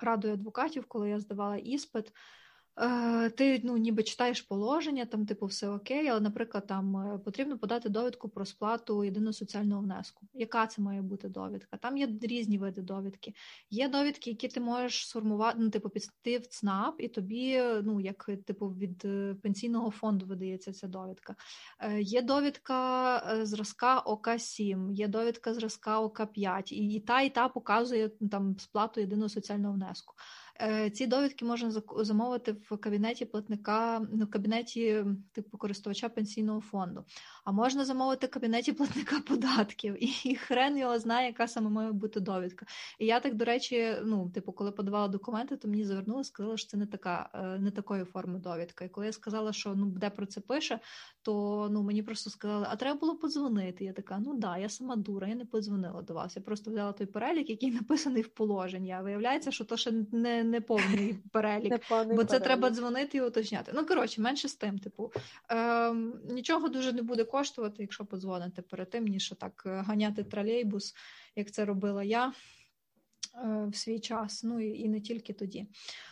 радою адвокатів, коли я здавала іспит. Е, ти ну, ніби читаєш положення, там, типу, все окей, але, наприклад, там е, потрібно подати довідку про сплату єдиного соціального внеску. Яка це має бути довідка? Там є різні види довідки. Є довідки, які ти можеш сформувати, ну, типу, підсти в ЦНАП, і тобі, ну, як типу, від е, пенсійного фонду видається ця довідка. Є довідка зразка ОК-7, є довідка зразка ОК-5, і, і та, і та показує там сплату єдиного соціального внеску. Е, ці довідки можна замовити в кабінеті платника, ну, в кабінеті типу користувача пенсійного фонду. А можна замовити в кабінеті платника податків, і хрен його знає, яка саме має бути довідка. І я так, до речі, ну, типу, коли подавала документи, то мені звернули, сказали, що це не така, е, не такої форми довідка. І коли я сказала, що ну де про це пише, то ну мені просто сказали, а треба було подзвонити. Я така, ну да, я сама дура, я не подзвонила до вас. Я просто взяла той перелік, який написаний в положенні. А виявляється, що то ще не не повний *laughs* перелік, не повний бо це перелік. треба дзвонити і уточняти. Ну коротше, менше з тим, типу е, нічого дуже не буде коштувати, якщо подзвонити перед тим, ніж так е, ганяти тролейбус, як це робила я. Е, в свій час, ну і і не тільки тоді.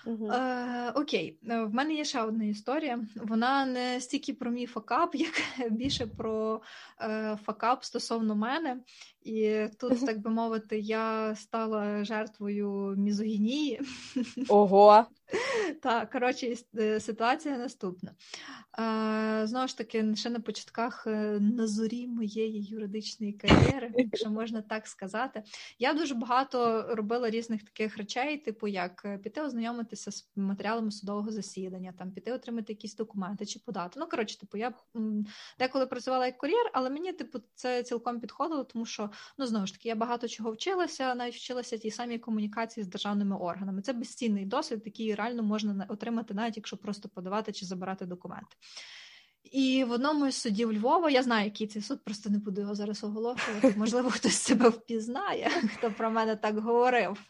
Uh-huh. Е, Окей, е, в мене є ще одна історія. Вона не стільки про мій факап, *laughs* як більше про е, факап стосовно мене. І тут, так би мовити, я стала жертвою мізогінії. *laughs* Ого! *laughs* Так, коротше, е, ситуація наступна. Знову ж таки, ще на початках е, на зорі моєї юридичної кар'єри, *laughs* якщо можна так сказати, я дуже багато робила різних таких речей, типу як е, піти ознайомитися з матеріалами судового засідання, там піти отримати якісь документи чи подати. Ну, коротше, типу, я деколи працювала як кур'єр, але мені, типу, це цілком підходило, тому що ну знову ж таки я багато чого вчилася, навіть вчилася тій самій комунікації з державними органами. Це безцінний досвід, який реально можна отримати, навіть якщо просто подавати чи забирати документи. І в одному із судів Львова, я знаю, який цей суд, просто не буду його зараз оголошувати. *laughs* Можливо, хтось себе впізнає, хто про мене так говорив.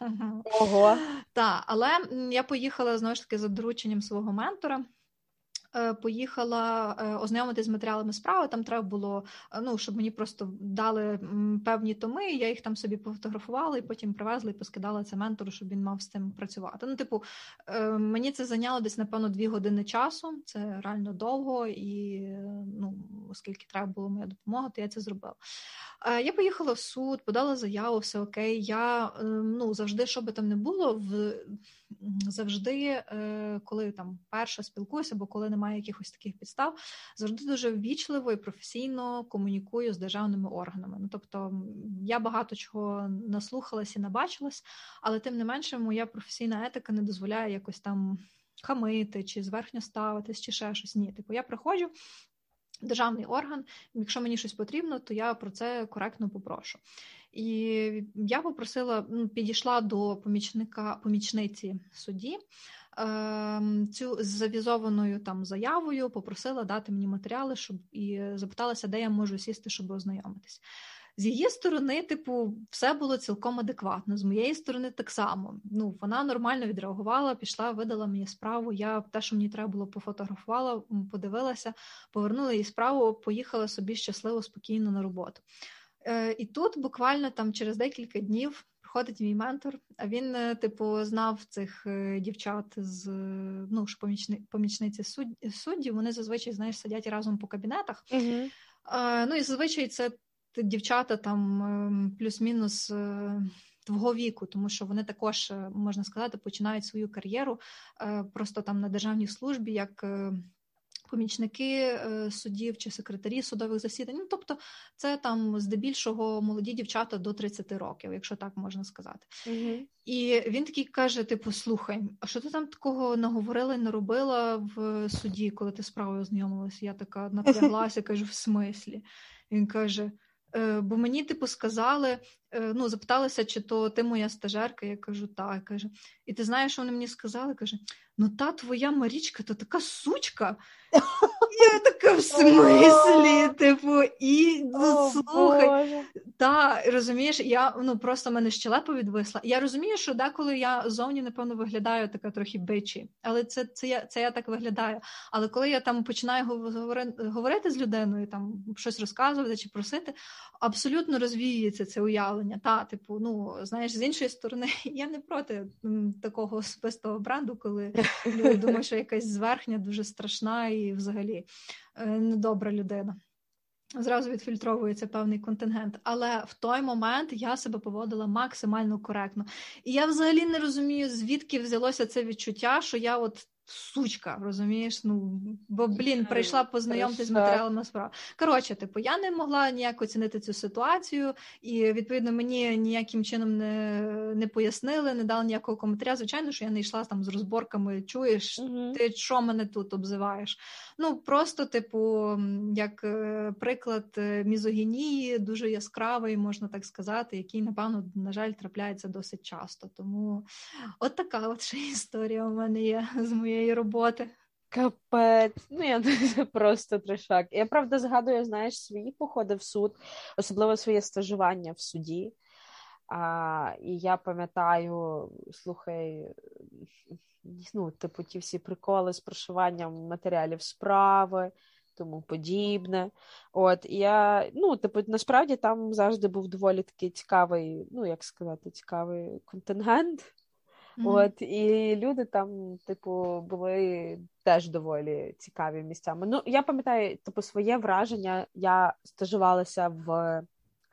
Ого. Так, але я поїхала знову ж таки за дорученням свого ментора. Е, поїхала е, ознайомитися з матеріалами справи. Там треба було, е, ну щоб мені просто дали певні томи. Я їх там собі пофотографувала і потім привезла і поскидала це ментору, щоб він мав з цим працювати. Ну, типу, мені це зайняло десь напевно дві години часу. Це реально довго, і ну оскільки треба було моя допомога, то я це зробила. Я поїхала в суд, подала заяву, все окей. Я ну завжди, що би там не було, в завжди, коли там перша спілкуюся, або коли немає якихось таких підстав, завжди дуже ввічливо і професійно комунікую з державними органами. Ну тобто я багато чого наслухалась і набачилась, але тим не менше, моя професійна етика не дозволяє якось там хамити чи зверхньо ставитись, чи ще щось. Ні, типу я приходжу державний орган. Якщо мені щось потрібно, то я про це коректно попрошу. І я попросила, підійшла до помічника помічниці судді. Цю з завізованою там заявою попросила дати мені матеріали, щоб і запиталася, де я можу сісти, щоб ознайомитись. З її сторони, типу, все було цілком адекватно. З моєї сторони, так само. Ну, вона нормально відреагувала, пішла, видала мені справу. Я те, що мені треба було, пофотографувала, подивилася, повернула їй справу, поїхала собі щасливо, спокійно на роботу. Е, І тут буквально там через декілька днів. Приходить мій ментор, а він, е, типу, знав цих е, дівчат з ну, ж помічни, помічниці суддів, Вони зазвичай знаєш, сидять разом по кабінетах. А, Ну і зазвичай це дівчата там ем, плюс-мінус твого віку, тому що вони також можна сказати починають свою кар'єру просто там на державній службі, як помічники суддів чи секретарі судових засідань. Ну, тобто, це там здебільшого молоді дівчата до 30 років, якщо так можна сказати. Угу. І він такий каже: типу, слухай, а що ти там такого наговорила і наробила в суді, коли ти справою ознайомилася? Я така *laughs* напряглася, кажу, в смислі. Він каже. Е, бо мені, типу, сказали, Е, ну, запиталися, чи то ти моя стажерка. Я кажу, так. Каже, і ти знаєш, що вони мені сказали? Каже: ну та твоя Марічка, то така сучка. Я така в смислі, типу, і ну, слухай. Та розумієш, я ну просто мене щелепа відвисла. Я розумію, що деколи я зовні, напевно, виглядаю така трохи бичі, але це це, я це я так виглядаю. Але коли я там починаю говорити з людиною, там щось розказувати чи просити, абсолютно розвіюється це уявлення. Та, типу, ну знаєш, з іншої сторони, *laughs* я не проти такого особистого бренду, коли *laughs* люди думають, що якась зверхня дуже страшна і взагалі е, недобра людина. Зразу відфільтровується певний контингент, але в той момент я себе поводила максимально коректно. І я взагалі не розумію, звідки взялося це відчуття, що я от сучка, розумієш? Ну, бо, блін, прийшла познайомитися з матеріалами справ. Коротше, типу, я не могла ніяк оцінити цю ситуацію, і відповідно мені ніяким чином не не пояснили, не дали ніякого коментаря. Звичайно, що я не йшла там з розборками. Чуєш, угу. ти що мене тут обзиваєш? Ну просто, типу, як е, приклад е, мізогінії, дуже яскравий, можна так сказати, який, напевно, на жаль, трапляється досить часто. Тому от така от ще *laughs* історія у мене є з моєї роботи. Капець, ну я *laughs* просто трешак. Я правда згадую, знаєш, свої походи в суд, особливо своє стажування в суді. А, І я пам'ятаю, слухай, ну, типу, ті всі приколи з прошиванням матеріалів справи, тому подібне. От, я, ну, типу, насправді там завжди був доволі такий цікавий, ну, як сказати, цікавий контингент. Mm-hmm. От, і люди там, типу, були теж доволі цікаві місцями. Ну, я пам'ятаю, типу, своє враження, я стажувалася в.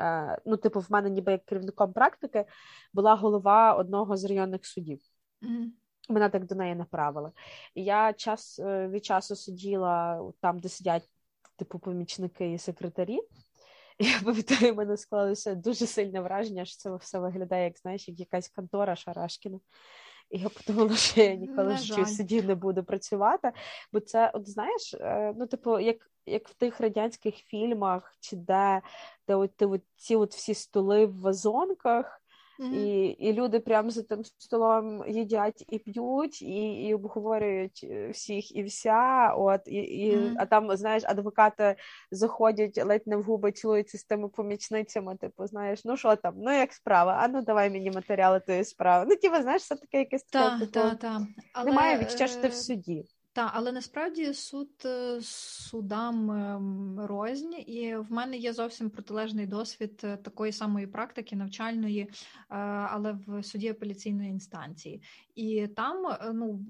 Е, ну, типу, в мене ніби як керівником практики була голова одного з районних судів. Mm-hmm. Мене так до неї направили. І я час е, від часу сиділа там, де сидять типу помічники і секретарі. Я пам'ятаю, в мене склалося дуже сильне враження, що це все виглядає, як знаєш, як якась контора Шарашкіна. І я подумала, що я ніколи в суді не буду працювати. Бо це, от знаєш, е, ну, типу, як як в тих радянських фільмах, чи де де от, от ці от всі столи в вазонках, Mm-hmm. І і люди прямо за тим столом їдять і п'ють, і і обговорюють е, всіх і вся. От і, і mm-hmm. а там, знаєш, адвокати заходять ледь не в губи, цілуються з тими помічницями. Типу, знаєш, ну що там, ну як справа? А ну давай мені матеріали тої справи. Ну, типу, знаєш, все таке якесь таке. Та, та, та. Немає відчуття, в суді. Так, але насправді суд е, судам ем, рознь, і в мене є зовсім протилежний досвід е, такої самої практики навчальної, е, але в суді апеляційної інстанції. І там ну,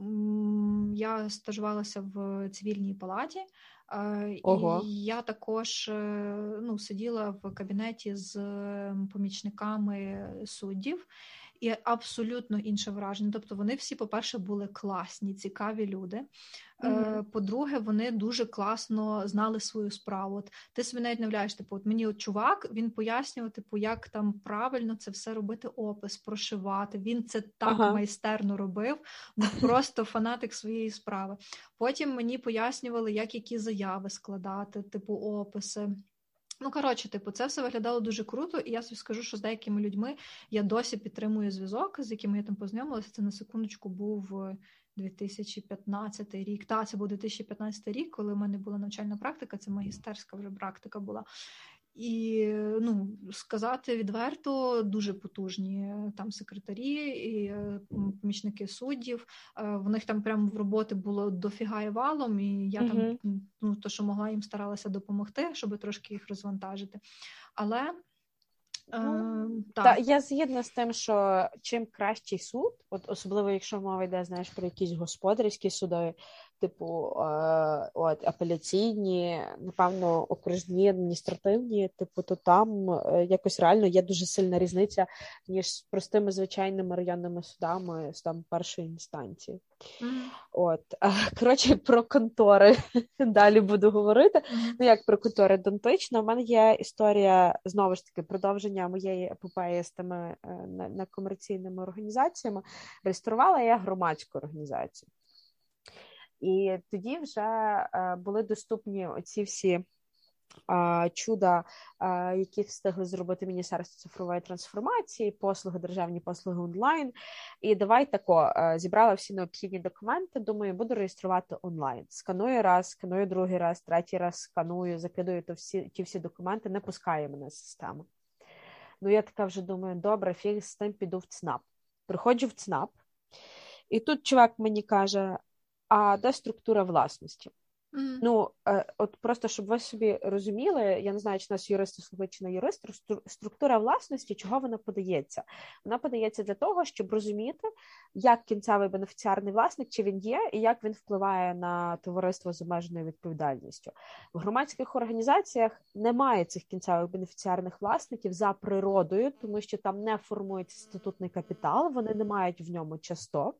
я стажувалася в цивільній палаті. Ого. І я також ну, сиділа в кабінеті з ем, помічниками суддів і абсолютно інше враження. Тобто вони всі, по-перше, були класні, цікаві люди. Mm-hmm. По-друге, вони дуже класно знали свою справу. От Ти собі навіть не вляєш, типу, от мені от чувак він пояснював, типу, як там правильно це все робити, опис, прошивати. Він це так ага. майстерно робив, ну *laughs* просто фанатик своєї справи. Потім мені пояснювали, як які заяви складати, типу описи. Ну, коротше, типу, це все виглядало дуже круто, і я собі скажу, що з деякими людьми я досі підтримую зв'язок, з якими я там познайомилася. Це на секундочку був 2015 е, рік. Та, це був 2015 рік, коли в мене була навчальна практика, це магістерська вже практика була. І ну, сказати відверто, дуже потужні там секретарі і е, помічники суддів. Е, в них там прямо в роботи було дофіга і валом, і я uh-huh. там ну, то, що могла їм старалася допомогти, щоб трошки їх розвантажити. Але Uh, так. Та, я згідна з тим, що чим кращий суд, от особливо якщо мова йде знаєш про якісь господарські суди, типу е, от апеляційні, напевно, окружні адміністративні, типу, то там е, якось реально є дуже сильна різниця ніж з простими звичайними районними судами з там першої інстанції. Mm-hmm. От коротше, про контори *laughs* далі буду говорити. Mm-hmm. Ну як про контори донтично, у мене є історія знову ж таки продовження моєї епопеї з тими е, на, на комерційними організаціями. Реєструвала я громадську організацію. І тоді вже е, були доступні оці всі чуда, які встигли зробити Міністерство цифрової трансформації, послуги, державні послуги онлайн. І давай тако зібрала всі необхідні документи. Думаю, буду реєструвати онлайн. Сканую раз, сканую другий раз, третій раз сканую, закидую то всі ті всі документи, не пускає мене система. Ну, я така вже думаю, добре, фіг з тим піду в ЦНАП. Приходжу в ЦНАП, і тут чувак мені каже: а де структура власності? Mm. Ну, е, от просто щоб ви собі розуміли, я не знаю, чи нас юристи слухають, чи не юрист, структура власності, чого вона подається? Вона подається для того, щоб розуміти, як кінцевий бенефіціарний власник, чи він є, і як він впливає на товариство з обмеженою відповідальністю. В громадських організаціях немає цих кінцевих бенефіціарних власників за природою, тому що там не формується статутний капітал, вони не мають в ньому часток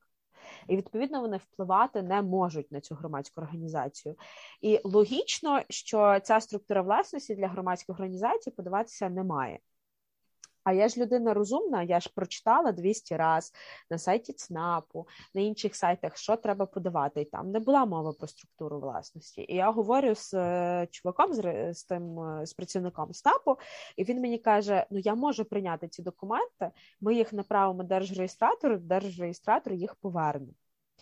і відповідно вони впливати не можуть на цю громадську організацію. І логічно, що ця структура власності для громадських організацій подаватися не має. А я ж людина розумна, я ж прочитала 200 раз на сайті ЦНАПу, на інших сайтах, що треба подавати, і там не була мова про структуру власності. І я говорю з е, чуваком, з, з тим е, з працівником ЦНАПу, і він мені каже: Ну я можу прийняти ці документи, ми їх направимо держреєстратору, держреєстратор їх поверне.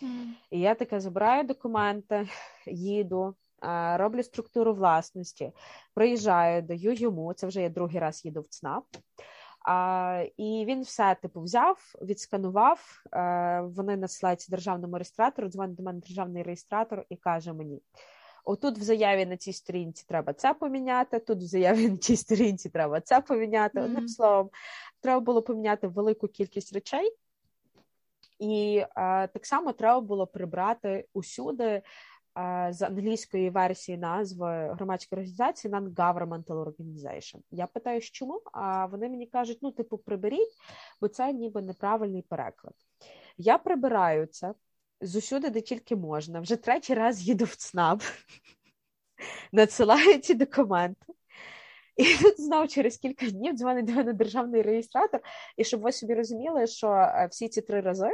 Mm. І я таке забираю документи, їду. Е, роблю структуру власності, приїжджаю, даю йому. Це вже я другий раз їду в ЦНАП. А, І він все типу взяв, відсканував. А, Вони надсилаються державному реєстратору. Дзвонить до мене державний реєстратор і каже мені: отут в заяві на цій сторінці треба це поміняти. Тут в заяві на цій сторінці треба це поміняти. Mm-hmm. Одним словом, треба було поміняти велику кількість речей. І а, так само треба було прибрати усюди з англійської версії назви громадської організації Non-Governmental Organization. Я питаю, чому? А вони мені кажуть: ну, типу, приберіть, бо це ніби неправильний переклад. Я прибираю це з усюди, де тільки можна. Вже третій раз їду в ЦНАП, *laughs* надсилаю ці документи. І тут знову через кілька днів дзвонить до мене державний реєстратор. І щоб ви собі розуміли, що е, всі ці три рази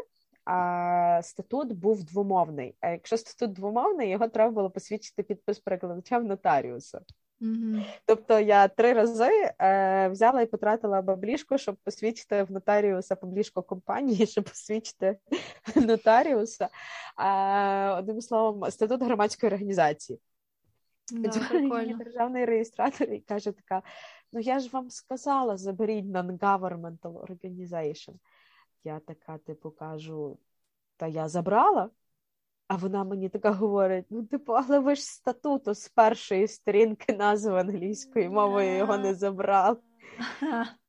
статут був двомовний. А якщо статут двомовний, його треба було посвідчити підпис перекладача в нотаріуса. Mm-hmm. Тобто я три рази е, взяла і потратила баблішку, щоб посвідчити в нотаріуса паблішку компанії, щоб посвідчити нотаріуса. Е, одним словом, статут громадської організації. Да, державний реєстратор і каже така: ну я ж вам сказала, заберіть non-governmental organization. Я така, типу, кажу, та я забрала. А вона мені така говорить: ну, типу, але ви ж статуту з першої сторінки назви англійською мовою його не забрали. *laughs*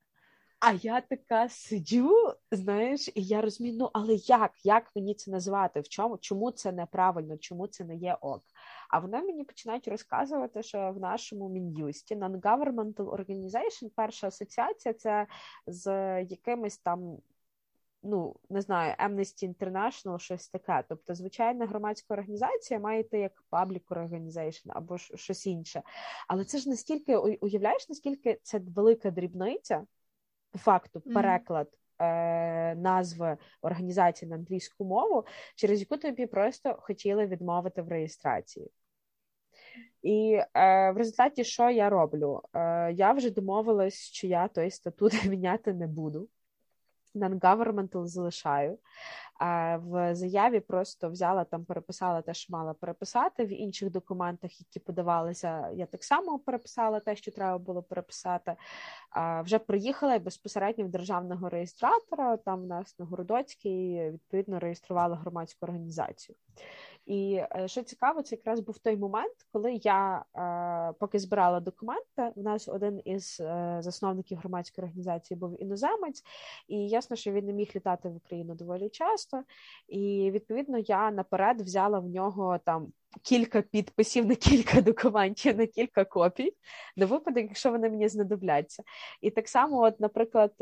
А я така сидю, знаєш, і я розумію, ну але як Як мені це назвати? В чому? Чому це неправильно? Чому це не є ок? А вони мені починають розказувати, що в нашому мін'юсті Non-Governmental Organization, перша асоціація це з якимись там ну не знаю, Amnesty International, щось таке. Тобто, звичайна громадська організація має йти як public organization або щось інше. Але це ж настільки уявляєш, наскільки це велика дрібниця, по факту, переклад. Е, назви організації на англійську мову, через яку тобі просто хотіли відмовити в реєстрації. І е, в результаті, що я роблю? Е, Я вже домовилась, що я той статут *laughs* міняти не буду non-governmental залишаю. А в заяві просто взяла там, переписала те, що мала переписати. В інших документах, які подавалися, я так само переписала те, що треба було переписати. А Вже приїхала і безпосередньо в державного реєстратора. Там в нас на Городоцькій відповідно реєструвала громадську організацію. І е, що цікаво, це якраз був той момент, коли я е, поки збирала документи. У нас один із е, засновників громадської організації був іноземець, і ясно, що він не міг літати в Україну доволі часто. І відповідно я наперед взяла в нього там. Кілька підписів на кілька документів, на кілька копій, на випадок, якщо вони мені знадобляться. І так само, от, наприклад,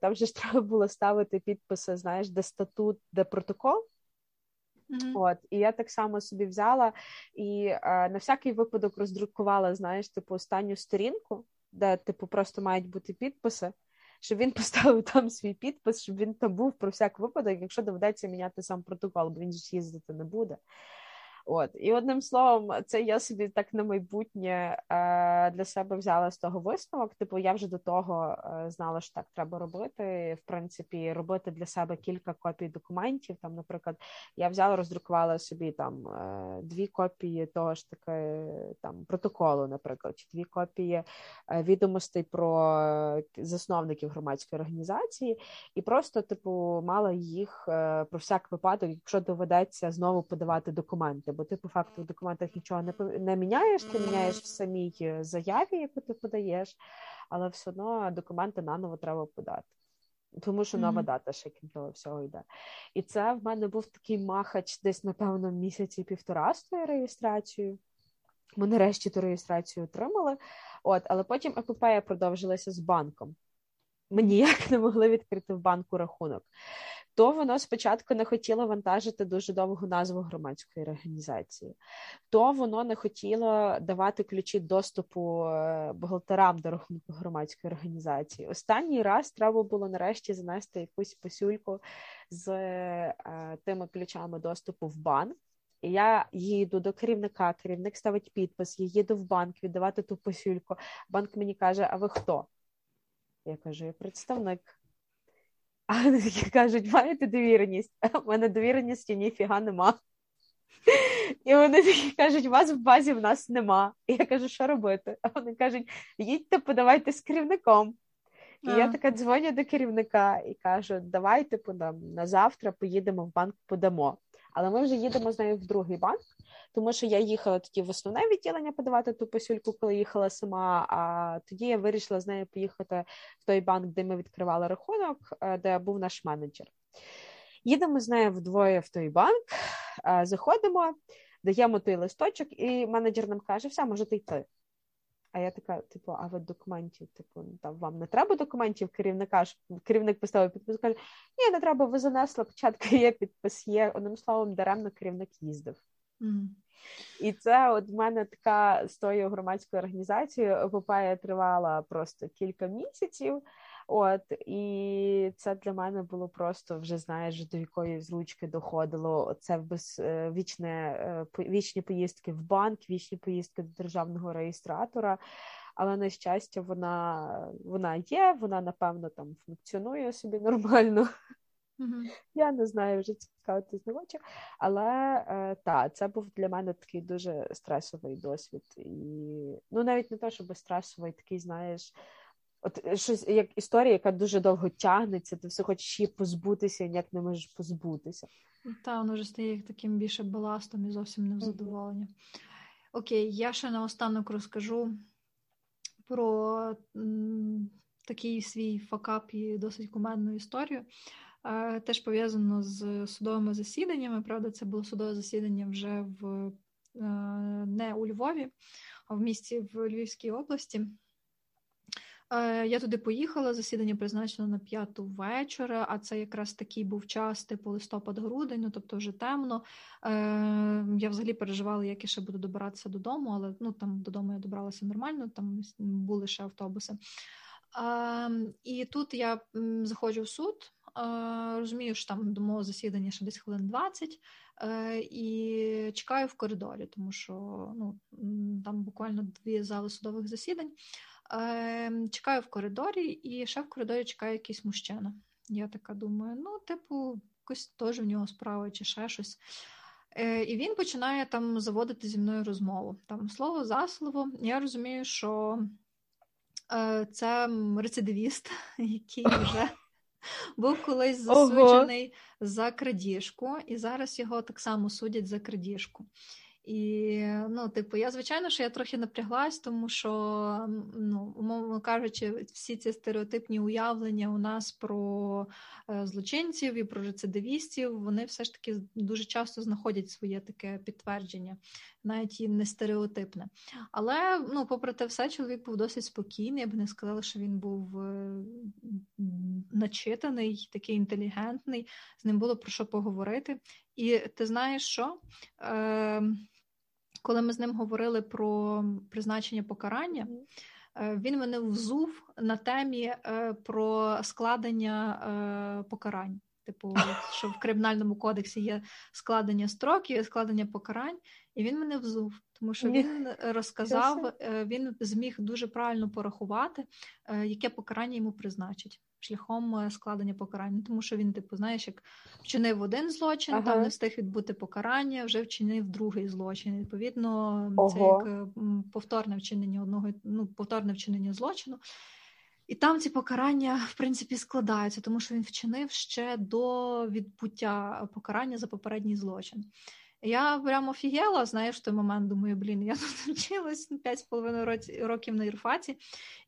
там же ж *laughs* треба було ставити підписи, знаєш, де статут, де протокол. Mm-hmm. От, і я так само собі взяла і е, на всякий випадок роздрукувала, знаєш, типу, останню сторінку, де, типу, просто мають бути підписи, щоб він *laughs* поставив там свій підпис, щоб він там був про всяк випадок, якщо доведеться міняти сам протокол, бо він ж їздити не буде. От і одним словом, це я собі так на майбутнє е, для себе взяла з того висновок. Типу, я вже до того е, знала, що так треба робити. В принципі, робити для себе кілька копій документів. Там, наприклад, я взяла, роздрукувала собі там е, дві копії того ж таки там протоколу, наприклад, чи дві копії е, відомостей про е, засновників громадської організації, і просто, типу, мала їх про всяк випадок, якщо доведеться знову подавати документи бо ти по факту в документах нічого не не міняєш, ти міняєш в самій е, заяві, яку ти подаєш, але все одно документи наново треба подати. Тому що нова mm-hmm. дата ще крім того всього йде. І це в мене був такий махач десь, напевно, місяці півтора з тою реєстрацією. Ми нарешті ту реєстрацію отримали, От, але потім епопея продовжилася з банком. Ми ніяк не могли відкрити в банку рахунок то воно спочатку не хотіло вантажити дуже довгу назву громадської організації, то воно не хотіло давати ключі доступу е, бухгалтерам до рахунку громадської організації. Останній раз треба було нарешті занести якусь посюльку з е, тими ключами доступу в банк. І я їду до керівника, керівник ставить підпис, я їду в банк віддавати ту посюльку. Банк мені каже: А ви хто? Я кажу, я представник. А вони такі кажуть, маєте довіреність? А в мене довіреності ніфіга нема. І вони такі кажуть, вас в базі в нас нема. І я кажу, що робити? А вони кажуть, їдьте, подавайте з керівником. І а. я така дзвоню до керівника і кажу, давайте типу, на завтра поїдемо в банк, подамо. Але ми вже їдемо з нею в другий банк, тому що я їхала тоді в основне відділення подавати ту посюльку, коли їхала сама. А тоді я вирішила з нею поїхати в той банк, де ми відкривали рахунок, е, де був наш менеджер. Їдемо з нею вдвоє в той банк, е, заходимо, даємо той листочок, і менеджер нам каже: все, можете йти. А я така, типу, а ви документів, типу, там вам не треба документів керівника? Керівник поставив підпис, каже, ні, не треба, ви занесли, початку *laughs* є підпис, є. Одним словом, даремно керівник їздив. Mm. І це от в мене така з тою громадською організацією епопея тривала просто кілька місяців. От і це для мене було просто вже знаєш, до якої зручки доходило. Це без е, вічне е, вічні поїздки в банк, вічні поїздки до державного реєстратора. Але на щастя, вона вона є, вона напевно там функціонує собі нормально. Mm-hmm. Я не знаю, вже цікавитись не хочу. Але е, та, це був для мене такий дуже стресовий досвід. І ну навіть не те, щоб стресовий, такий, знаєш, от е, щось як історія, яка дуже довго тягнеться, ти все хочеш її позбутися, і ніяк не можеш позбутися. Та, воно вже стає таким більше баластом і зовсім не в задоволення. Окей, я ще наостанок розкажу про м, такий свій факап і досить кумедну історію. Е, теж пов'язано з судовими засіданнями. Правда, це було судове засідання вже в е, не у Львові, а в місті в Львівській області. Е, я туди поїхала, засідання призначено на п'яту вечора, а це якраз такий був час, типу листопад-грудень, ну тобто вже темно. Я взагалі переживала, як я ще буду добиратися додому, але ну там додому я добралася нормально, там були ще автобуси. Ем, і тут я заходжу в суд розумію, що там до мого засідання ще десь хвилин 20, е, і чекаю в коридорі, тому що ну, там буквально дві зали судових засідань. Е, чекаю в коридорі, і ще в коридорі чекає якийсь мужчина. Я така думаю, ну, типу, якось теж в нього справа чи ще щось. Е, і він починає там заводити зі мною розмову. Там слово за слово. Я розумію, що це рецидивіст, *laughs* який вже *laughs* був колись засуджений Ого. за крадіжку, і зараз його так само судять за крадіжку. І, ну, типу, я, звичайно, що я трохи напряглась, тому що, ну, умовно кажучи, всі ці стереотипні уявлення у нас про е, злочинців і про рецидивістів, вони все ж таки дуже часто знаходять своє таке підтвердження, навіть і не стереотипне. Але, ну, попри те, все, чоловік був досить спокійний. Я б не сказала, що він був е, начитаний, такий інтелігентний, з ним було про що поговорити. І ти знаєш що? Е, коли ми з ним говорили про призначення покарання, е, він мене взув на темі е, про складення е, покарань. типу, що в *laughs* кримінальному кодексі є складення строків, складення покарань, і він мене взув. Тому що він розказав, е, він зміг дуже правильно порахувати, е, яке покарання йому призначить шляхом е, складення покарання. Тому що він, типу, знаєш, як вчинив один злочин, ага. там не встиг відбути покарання, вже вчинив другий злочин. Відповідно, Ого. це як повторне вчинення одного, ну повторне вчинення злочину. І там ці покарання, в принципі, складаються, тому що він вчинив ще до відбуття покарання за попередній злочин. Я прямо офігела, знаєш, в той момент думаю, блін, я *laughs* тут вчилась 5,5 років на Ірфаті,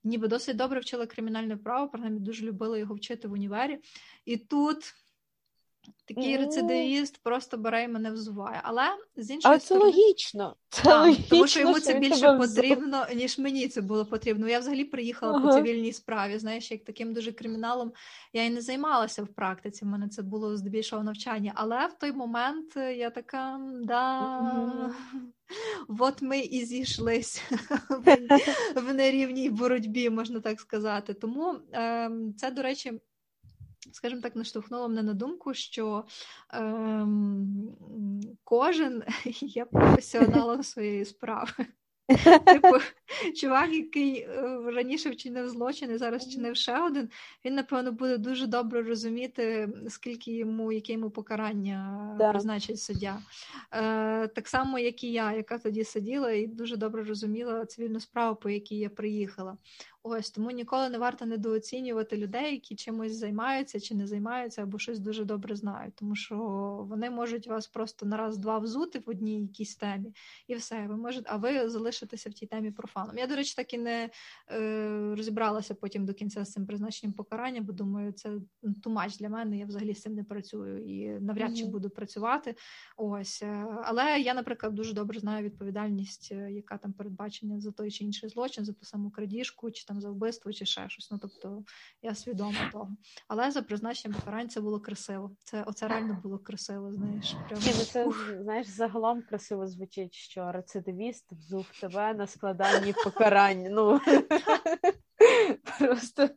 ніби досить добре вчила кримінальне право, принаймні дуже любила його вчити в універі. І тут Такий рецидивіст просто бере і мене взуває. Але з іншої Але сторони... це логічно. Це так, логічно, Тому що йому це більше потрібно, ніж мені це було потрібно. Я взагалі приїхала ага. по цивільній справі. Знаєш, як таким дуже криміналом я і не займалася в практиці. У мене це було здебільшого навчання. Але в той момент я така, да. Mm-hmm. От ми і зійшлись *laughs* в нерівній боротьбі, можна так сказати. Тому ем, це, до речі, скажімо так, наштовхнуло мене на думку, що ем, кожен *laughs* є професіоналом своєї справи. *laughs* Типу, чувак, який е, раніше вчинив злочин і зараз вчинив ще один, він, напевно, буде дуже добре розуміти, скільки йому, яке йому покарання да. призначить суддя. Е, Так само, як і я, яка тоді сиділа і дуже добре розуміла цивільну справу, по якій я приїхала. Ось тому ніколи не варто недооцінювати людей, які чимось займаються чи не займаються, або щось дуже добре знають, тому що вони можуть вас просто на раз-два взути в одній якійсь темі, і все, ви можете, а ви залишитеся в тій темі профаном. Я, до речі, так і не е, розібралася потім до кінця з цим призначенням покарання, бо думаю, це тумач для мене. Я взагалі з цим не працюю і навряд чи mm-hmm. буду працювати. Ось, е, але я, наприклад, дуже добре знаю відповідальність, е, яка там передбачена за той чи інший злочин, за ту саму крадіжку. чи там за вбивство чи ще щось. Ну тобто я свідома того. Але за призначенням покарань це було красиво. Це оце реально було красиво. Знаєш, прямо. Ні, ну це знаєш, загалом красиво звучить, що рецидивіст взув тебе на складанні покарань. Ну просто.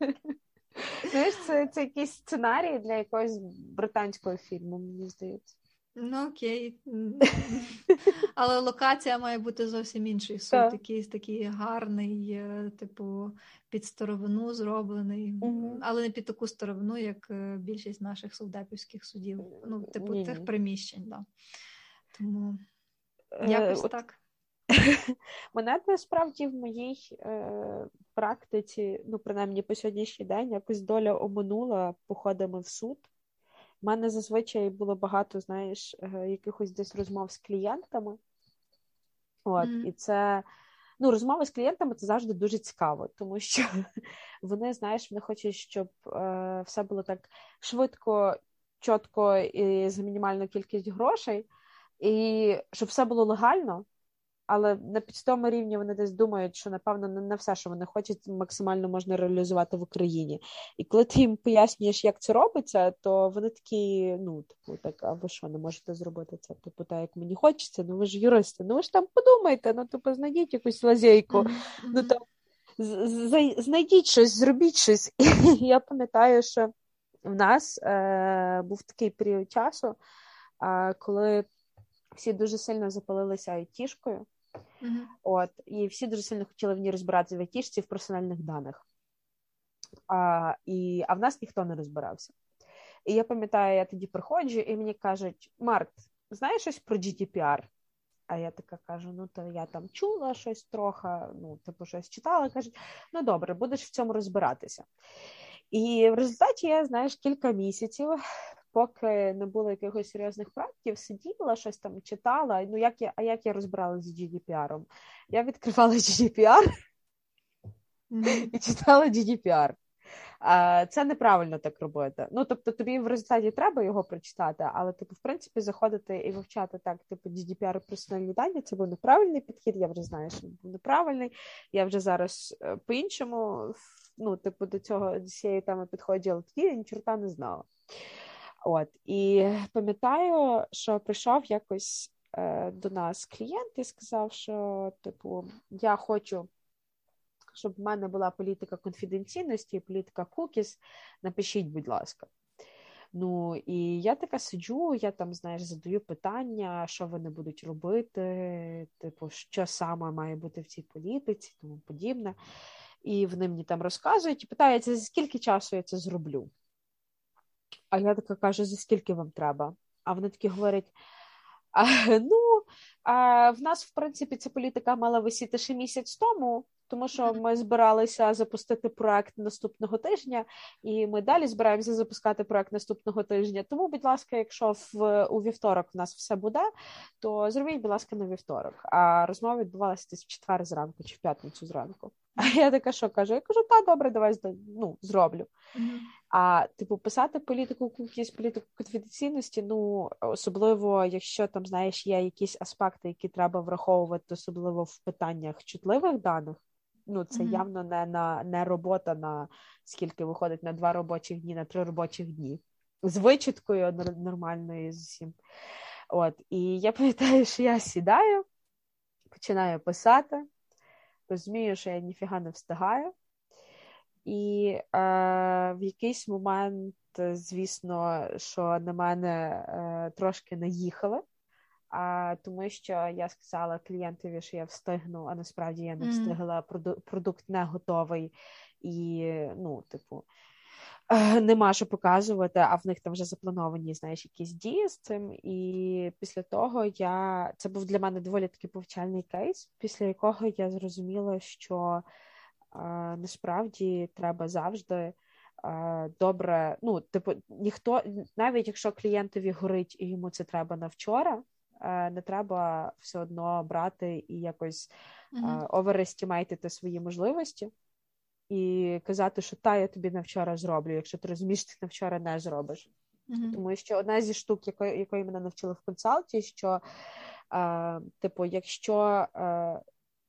Знаєш, це це якийсь сценарій для якогось британського фільму, мені здається. Ну окей. *laughs* Але локація має бути зовсім інший суд, так. якийсь такий гарний, е, типу, під старовину зроблений, угу. але не під таку старовину, як е, більшість наших совдепівських судів. Ну, типу, Ні. тих приміщень, да. Тому е, якось е, так. *laughs* Мене насправді в моїй е, практиці, ну, принаймні по сьогоднішній день, якось доля оминула походами в суд. У мене зазвичай було багато, знаєш, е, якихось десь розмов з клієнтами. От, mm. І це ну, розмови з клієнтами це завжди дуже цікаво, тому що *laughs* вони, знаєш, вони хочуть, щоб е, все було так швидко, чітко і за мінімальну кількість грошей, і щоб все було легально але на підстому рівні вони десь думають, що напевно не все, що вони хочуть, максимально можна реалізувати в Україні. І коли ти їм пояснюєш, як це робиться, то вони такі, ну, типу, так, а ви що не можете зробити це? Типу, так, як мені хочеться, ну ви ж юристи, ну ви ж там подумайте, ну типу, знайдіть якусь лазейку, mm-hmm. ну там знайдіть щось, зробіть щось. *laughs* І я пам'ятаю, що в нас е, був такий період часу, е, коли всі дуже сильно запалилися айтішкою. Mm-hmm. От, І всі дуже сильно хотіли в ній розбиратися в айтішці в персональних даних. А і, а в нас ніхто не розбирався. І я пам'ятаю, я тоді приходжу, і мені кажуть: Марк, знаєш щось про GDPR? А я така кажу: ну, то я там чула щось трохи, ну, типу, щось читала. Кажуть, ну добре, будеш в цьому розбиратися. І в результаті я, знаєш, кілька місяців поки не було якихось серйозних практиків, сиділа, щось там читала. Ну, як я, а як я розбиралася з GDPR? Я відкривала GDPR mm-hmm. і читала GDPR. Це неправильно так робити. Ну, тобто, тобі в результаті треба його прочитати, але типу, в принципі, заходити і вивчати так, типу, GDPR персональні дані, це був неправильний підхід. Я вже знаю, що він був неправильний. Я вже зараз е, по-іншому, ну, типу, до цього до цієї теми підходила, тоді я ні чорта не знала. От і пам'ятаю, що прийшов якось е, до нас клієнт і сказав, що, типу, я хочу, щоб в мене була політика конфіденційності, політика кукіс. Напишіть, будь ласка. Ну і я така сиджу, я там, знаєш, задаю питання, що вони будуть робити, типу, що саме має бути в цій політиці, тому подібне. І вони мені там розказують і питаються, за скільки часу я це зроблю. А я така кажу, за скільки вам треба? А вони такі говорять: а, ну, а, в нас, в принципі, ця політика мала висіти ще місяць тому, тому що ми збиралися запустити проект наступного тижня, і ми далі збираємося запускати проект наступного тижня. Тому, будь ласка, якщо в у вівторок в нас все буде, то зробіть, будь ласка, на вівторок. А розмова відбувалася десь в четвер зранку чи в п'ятницю зранку. А я така, що кажу? Я кажу, та добре, давай ну, зроблю. Mm-hmm. А типу, писати політику якісь політику конфіденційності, ну особливо, якщо там знаєш, є якісь аспекти, які треба враховувати, особливо в питаннях чутливих даних. Ну, це mm-hmm. явно не на не робота на скільки виходить на два робочих дні, на три робочих дні. З вичіткою нормальною з усім. От, і я пам'ятаю, що я сідаю, починаю писати, розумію, що я ніфіга не встигаю. І е, в якийсь момент, звісно, що на мене е, трошки наїхали, а, тому що я сказала клієнтові, що я встигну, а насправді я не встигла, mm. продукт не готовий і, ну, типу, *laughs* нема що показувати, а в них там вже заплановані, знаєш, якісь дії з цим. І після того я це був для мене доволі такий повчальний кейс, після якого я зрозуміла, що насправді треба завжди. Добре, ну, типу, ніхто, навіть якщо клієнтові горить і йому це треба на вчора, не треба все одно брати і якось uh-huh. оверестімейтити свої можливості і казати, що та я тобі на вчора зроблю, якщо ти розумієш, ти на вчора не зробиш. Uh-huh. Тому що одна зі штук, якої якої мене навчили в консалті, що, е, типу, якщо е,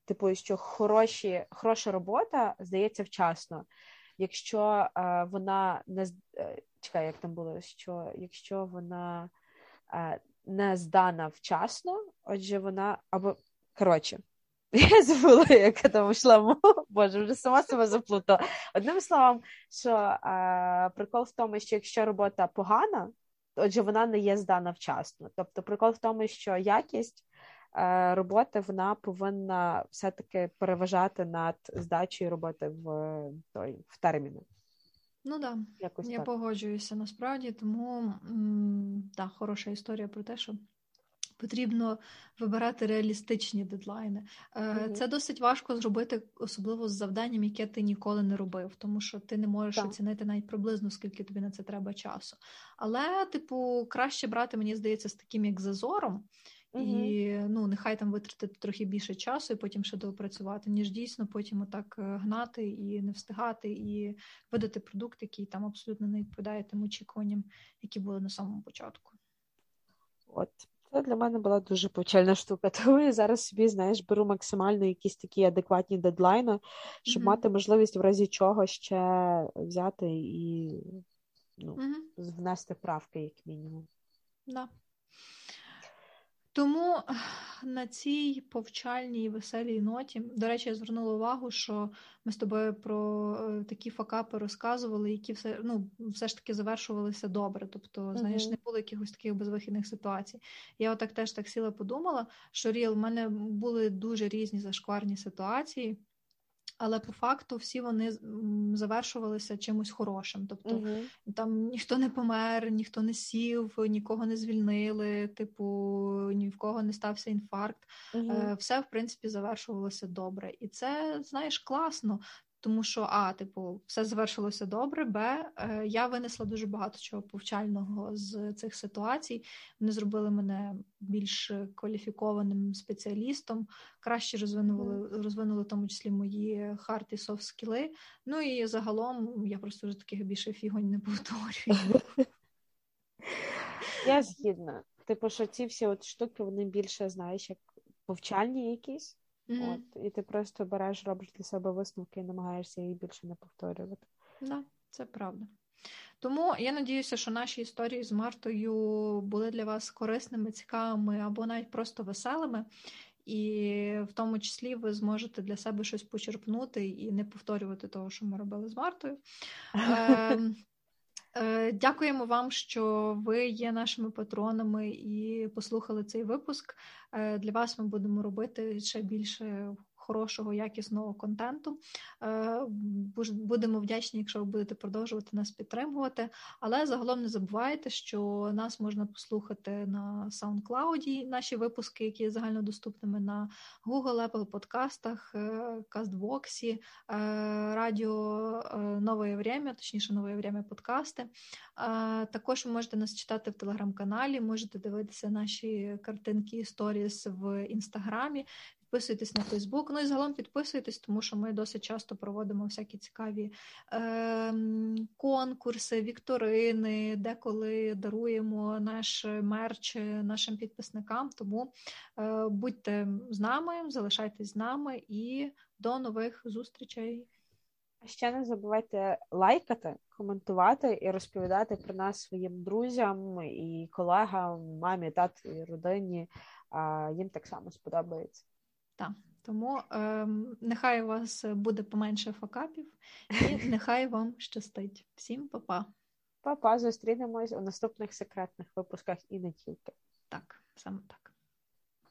типу, що хороші, хороша робота здається вчасно. Якщо е, вона не е, чекай, як там було, що якщо вона е, не здана вчасно, отже, вона або коротше. *laughs* Я забула, яка там йшла мова. Боже, вже сама себе заплутала. Одним словом, що е, прикол в тому, що якщо робота погана, отже, вона не є здана вчасно. Тобто, прикол в тому, що якість Е, роботи вона повинна все-таки переважати над здачею роботи в той в терміни. Ну да, Якось я так. погоджуюся насправді, тому м- да, хороша історія про те, що потрібно вибирати реалістичні дедлайни. mm Це досить важко зробити, особливо з завданням, яке ти ніколи не робив, тому що ти не можеш так. оцінити навіть приблизно, скільки тобі на це треба часу. Але, типу, краще брати, мені здається, з таким як зазором. І ну, нехай там витратити трохи більше часу і потім ще доопрацювати, ніж дійсно потім отак е, гнати і не встигати, і видати продукт, який там абсолютно не відповідає тим очікуванням, які були на самому початку. От це для мене була дуже повчальна штука. *laughs* Тому я зараз собі, знаєш, беру максимально якісь такі адекватні дедлайни, щоб mm-hmm. мати можливість в разі чого ще взяти і ну, mm-hmm. внести правки, як мінімум. Да. Тому на цій повчальній веселій ноті, до речі, я звернула увагу, що ми з тобою про е, такі факапи розказували, які все ну, все ж таки завершувалися добре. Тобто, знаєш, не було якихось таких безвихідних ситуацій. Я отак теж так сіла подумала, що Ріл, в мене були дуже різні зашкварні ситуації але по факту всі вони завершувалися чимось хорошим. Тобто uh-huh. там ніхто не помер, ніхто не сів, нікого не звільнили, типу ні в кого не стався інфаркт. Uh-huh. Все в принципі завершувалося добре, і це знаєш класно, тому що а, типу, все завершилося добре. Б, е, я винесла дуже багато чого повчального з цих ситуацій. Вони зробили мене більш кваліфікованим спеціалістом, краще розвинули розвинули в тому числі мої hard і soft скіли. Ну і загалом я просто вже таких більше фігонь не повторюю. *laughs* Я згідна. Типу, що ці всі от штуки вони більше знаєш, як повчальні якісь. Mm-hmm. От, І ти просто береш, робиш для себе висновки і намагаєшся її більше не повторювати. Да, це правда. Тому я надіюся, що наші історії з Мартою були для вас корисними, цікавими або навіть просто веселими. І в тому числі ви зможете для себе щось почерпнути і не повторювати того, що ми робили з Мартою. *laughs* Е, дякуємо вам, що ви є нашими патронами і послухали цей випуск. Е, для вас ми будемо робити ще більше хорошого, якісного контенту. Е, будемо вдячні, якщо ви будете продовжувати нас підтримувати. Але загалом не забувайте, що нас можна послухати на SoundCloud, наші випуски, які є загальнодоступними на Google, Apple подкастах, е, Радіо е, Нове Время, точніше, нове время подкасти. Також ви можете нас читати в телеграм-каналі, можете дивитися наші картинки, сторіс в інстаграмі підписуйтесь на Фейсбук. Ну і загалом підписуйтесь, тому що ми досить часто проводимо всякі цікаві е, конкурси, вікторини, деколи даруємо наш мерч нашим підписникам. Тому е, будьте з нами, залишайтесь з нами і до нових зустрічей. А ще не забувайте лайкати, коментувати і розповідати про нас своїм друзям і колегам, мамі, тату, родині. А їм так само сподобається. Так. Тому е, нехай у вас буде поменше факапів, і *laughs* нехай вам щастить. Всім па-па. Па-па, зустрінемось у наступних секретних випусках і не тільки. Так, саме так.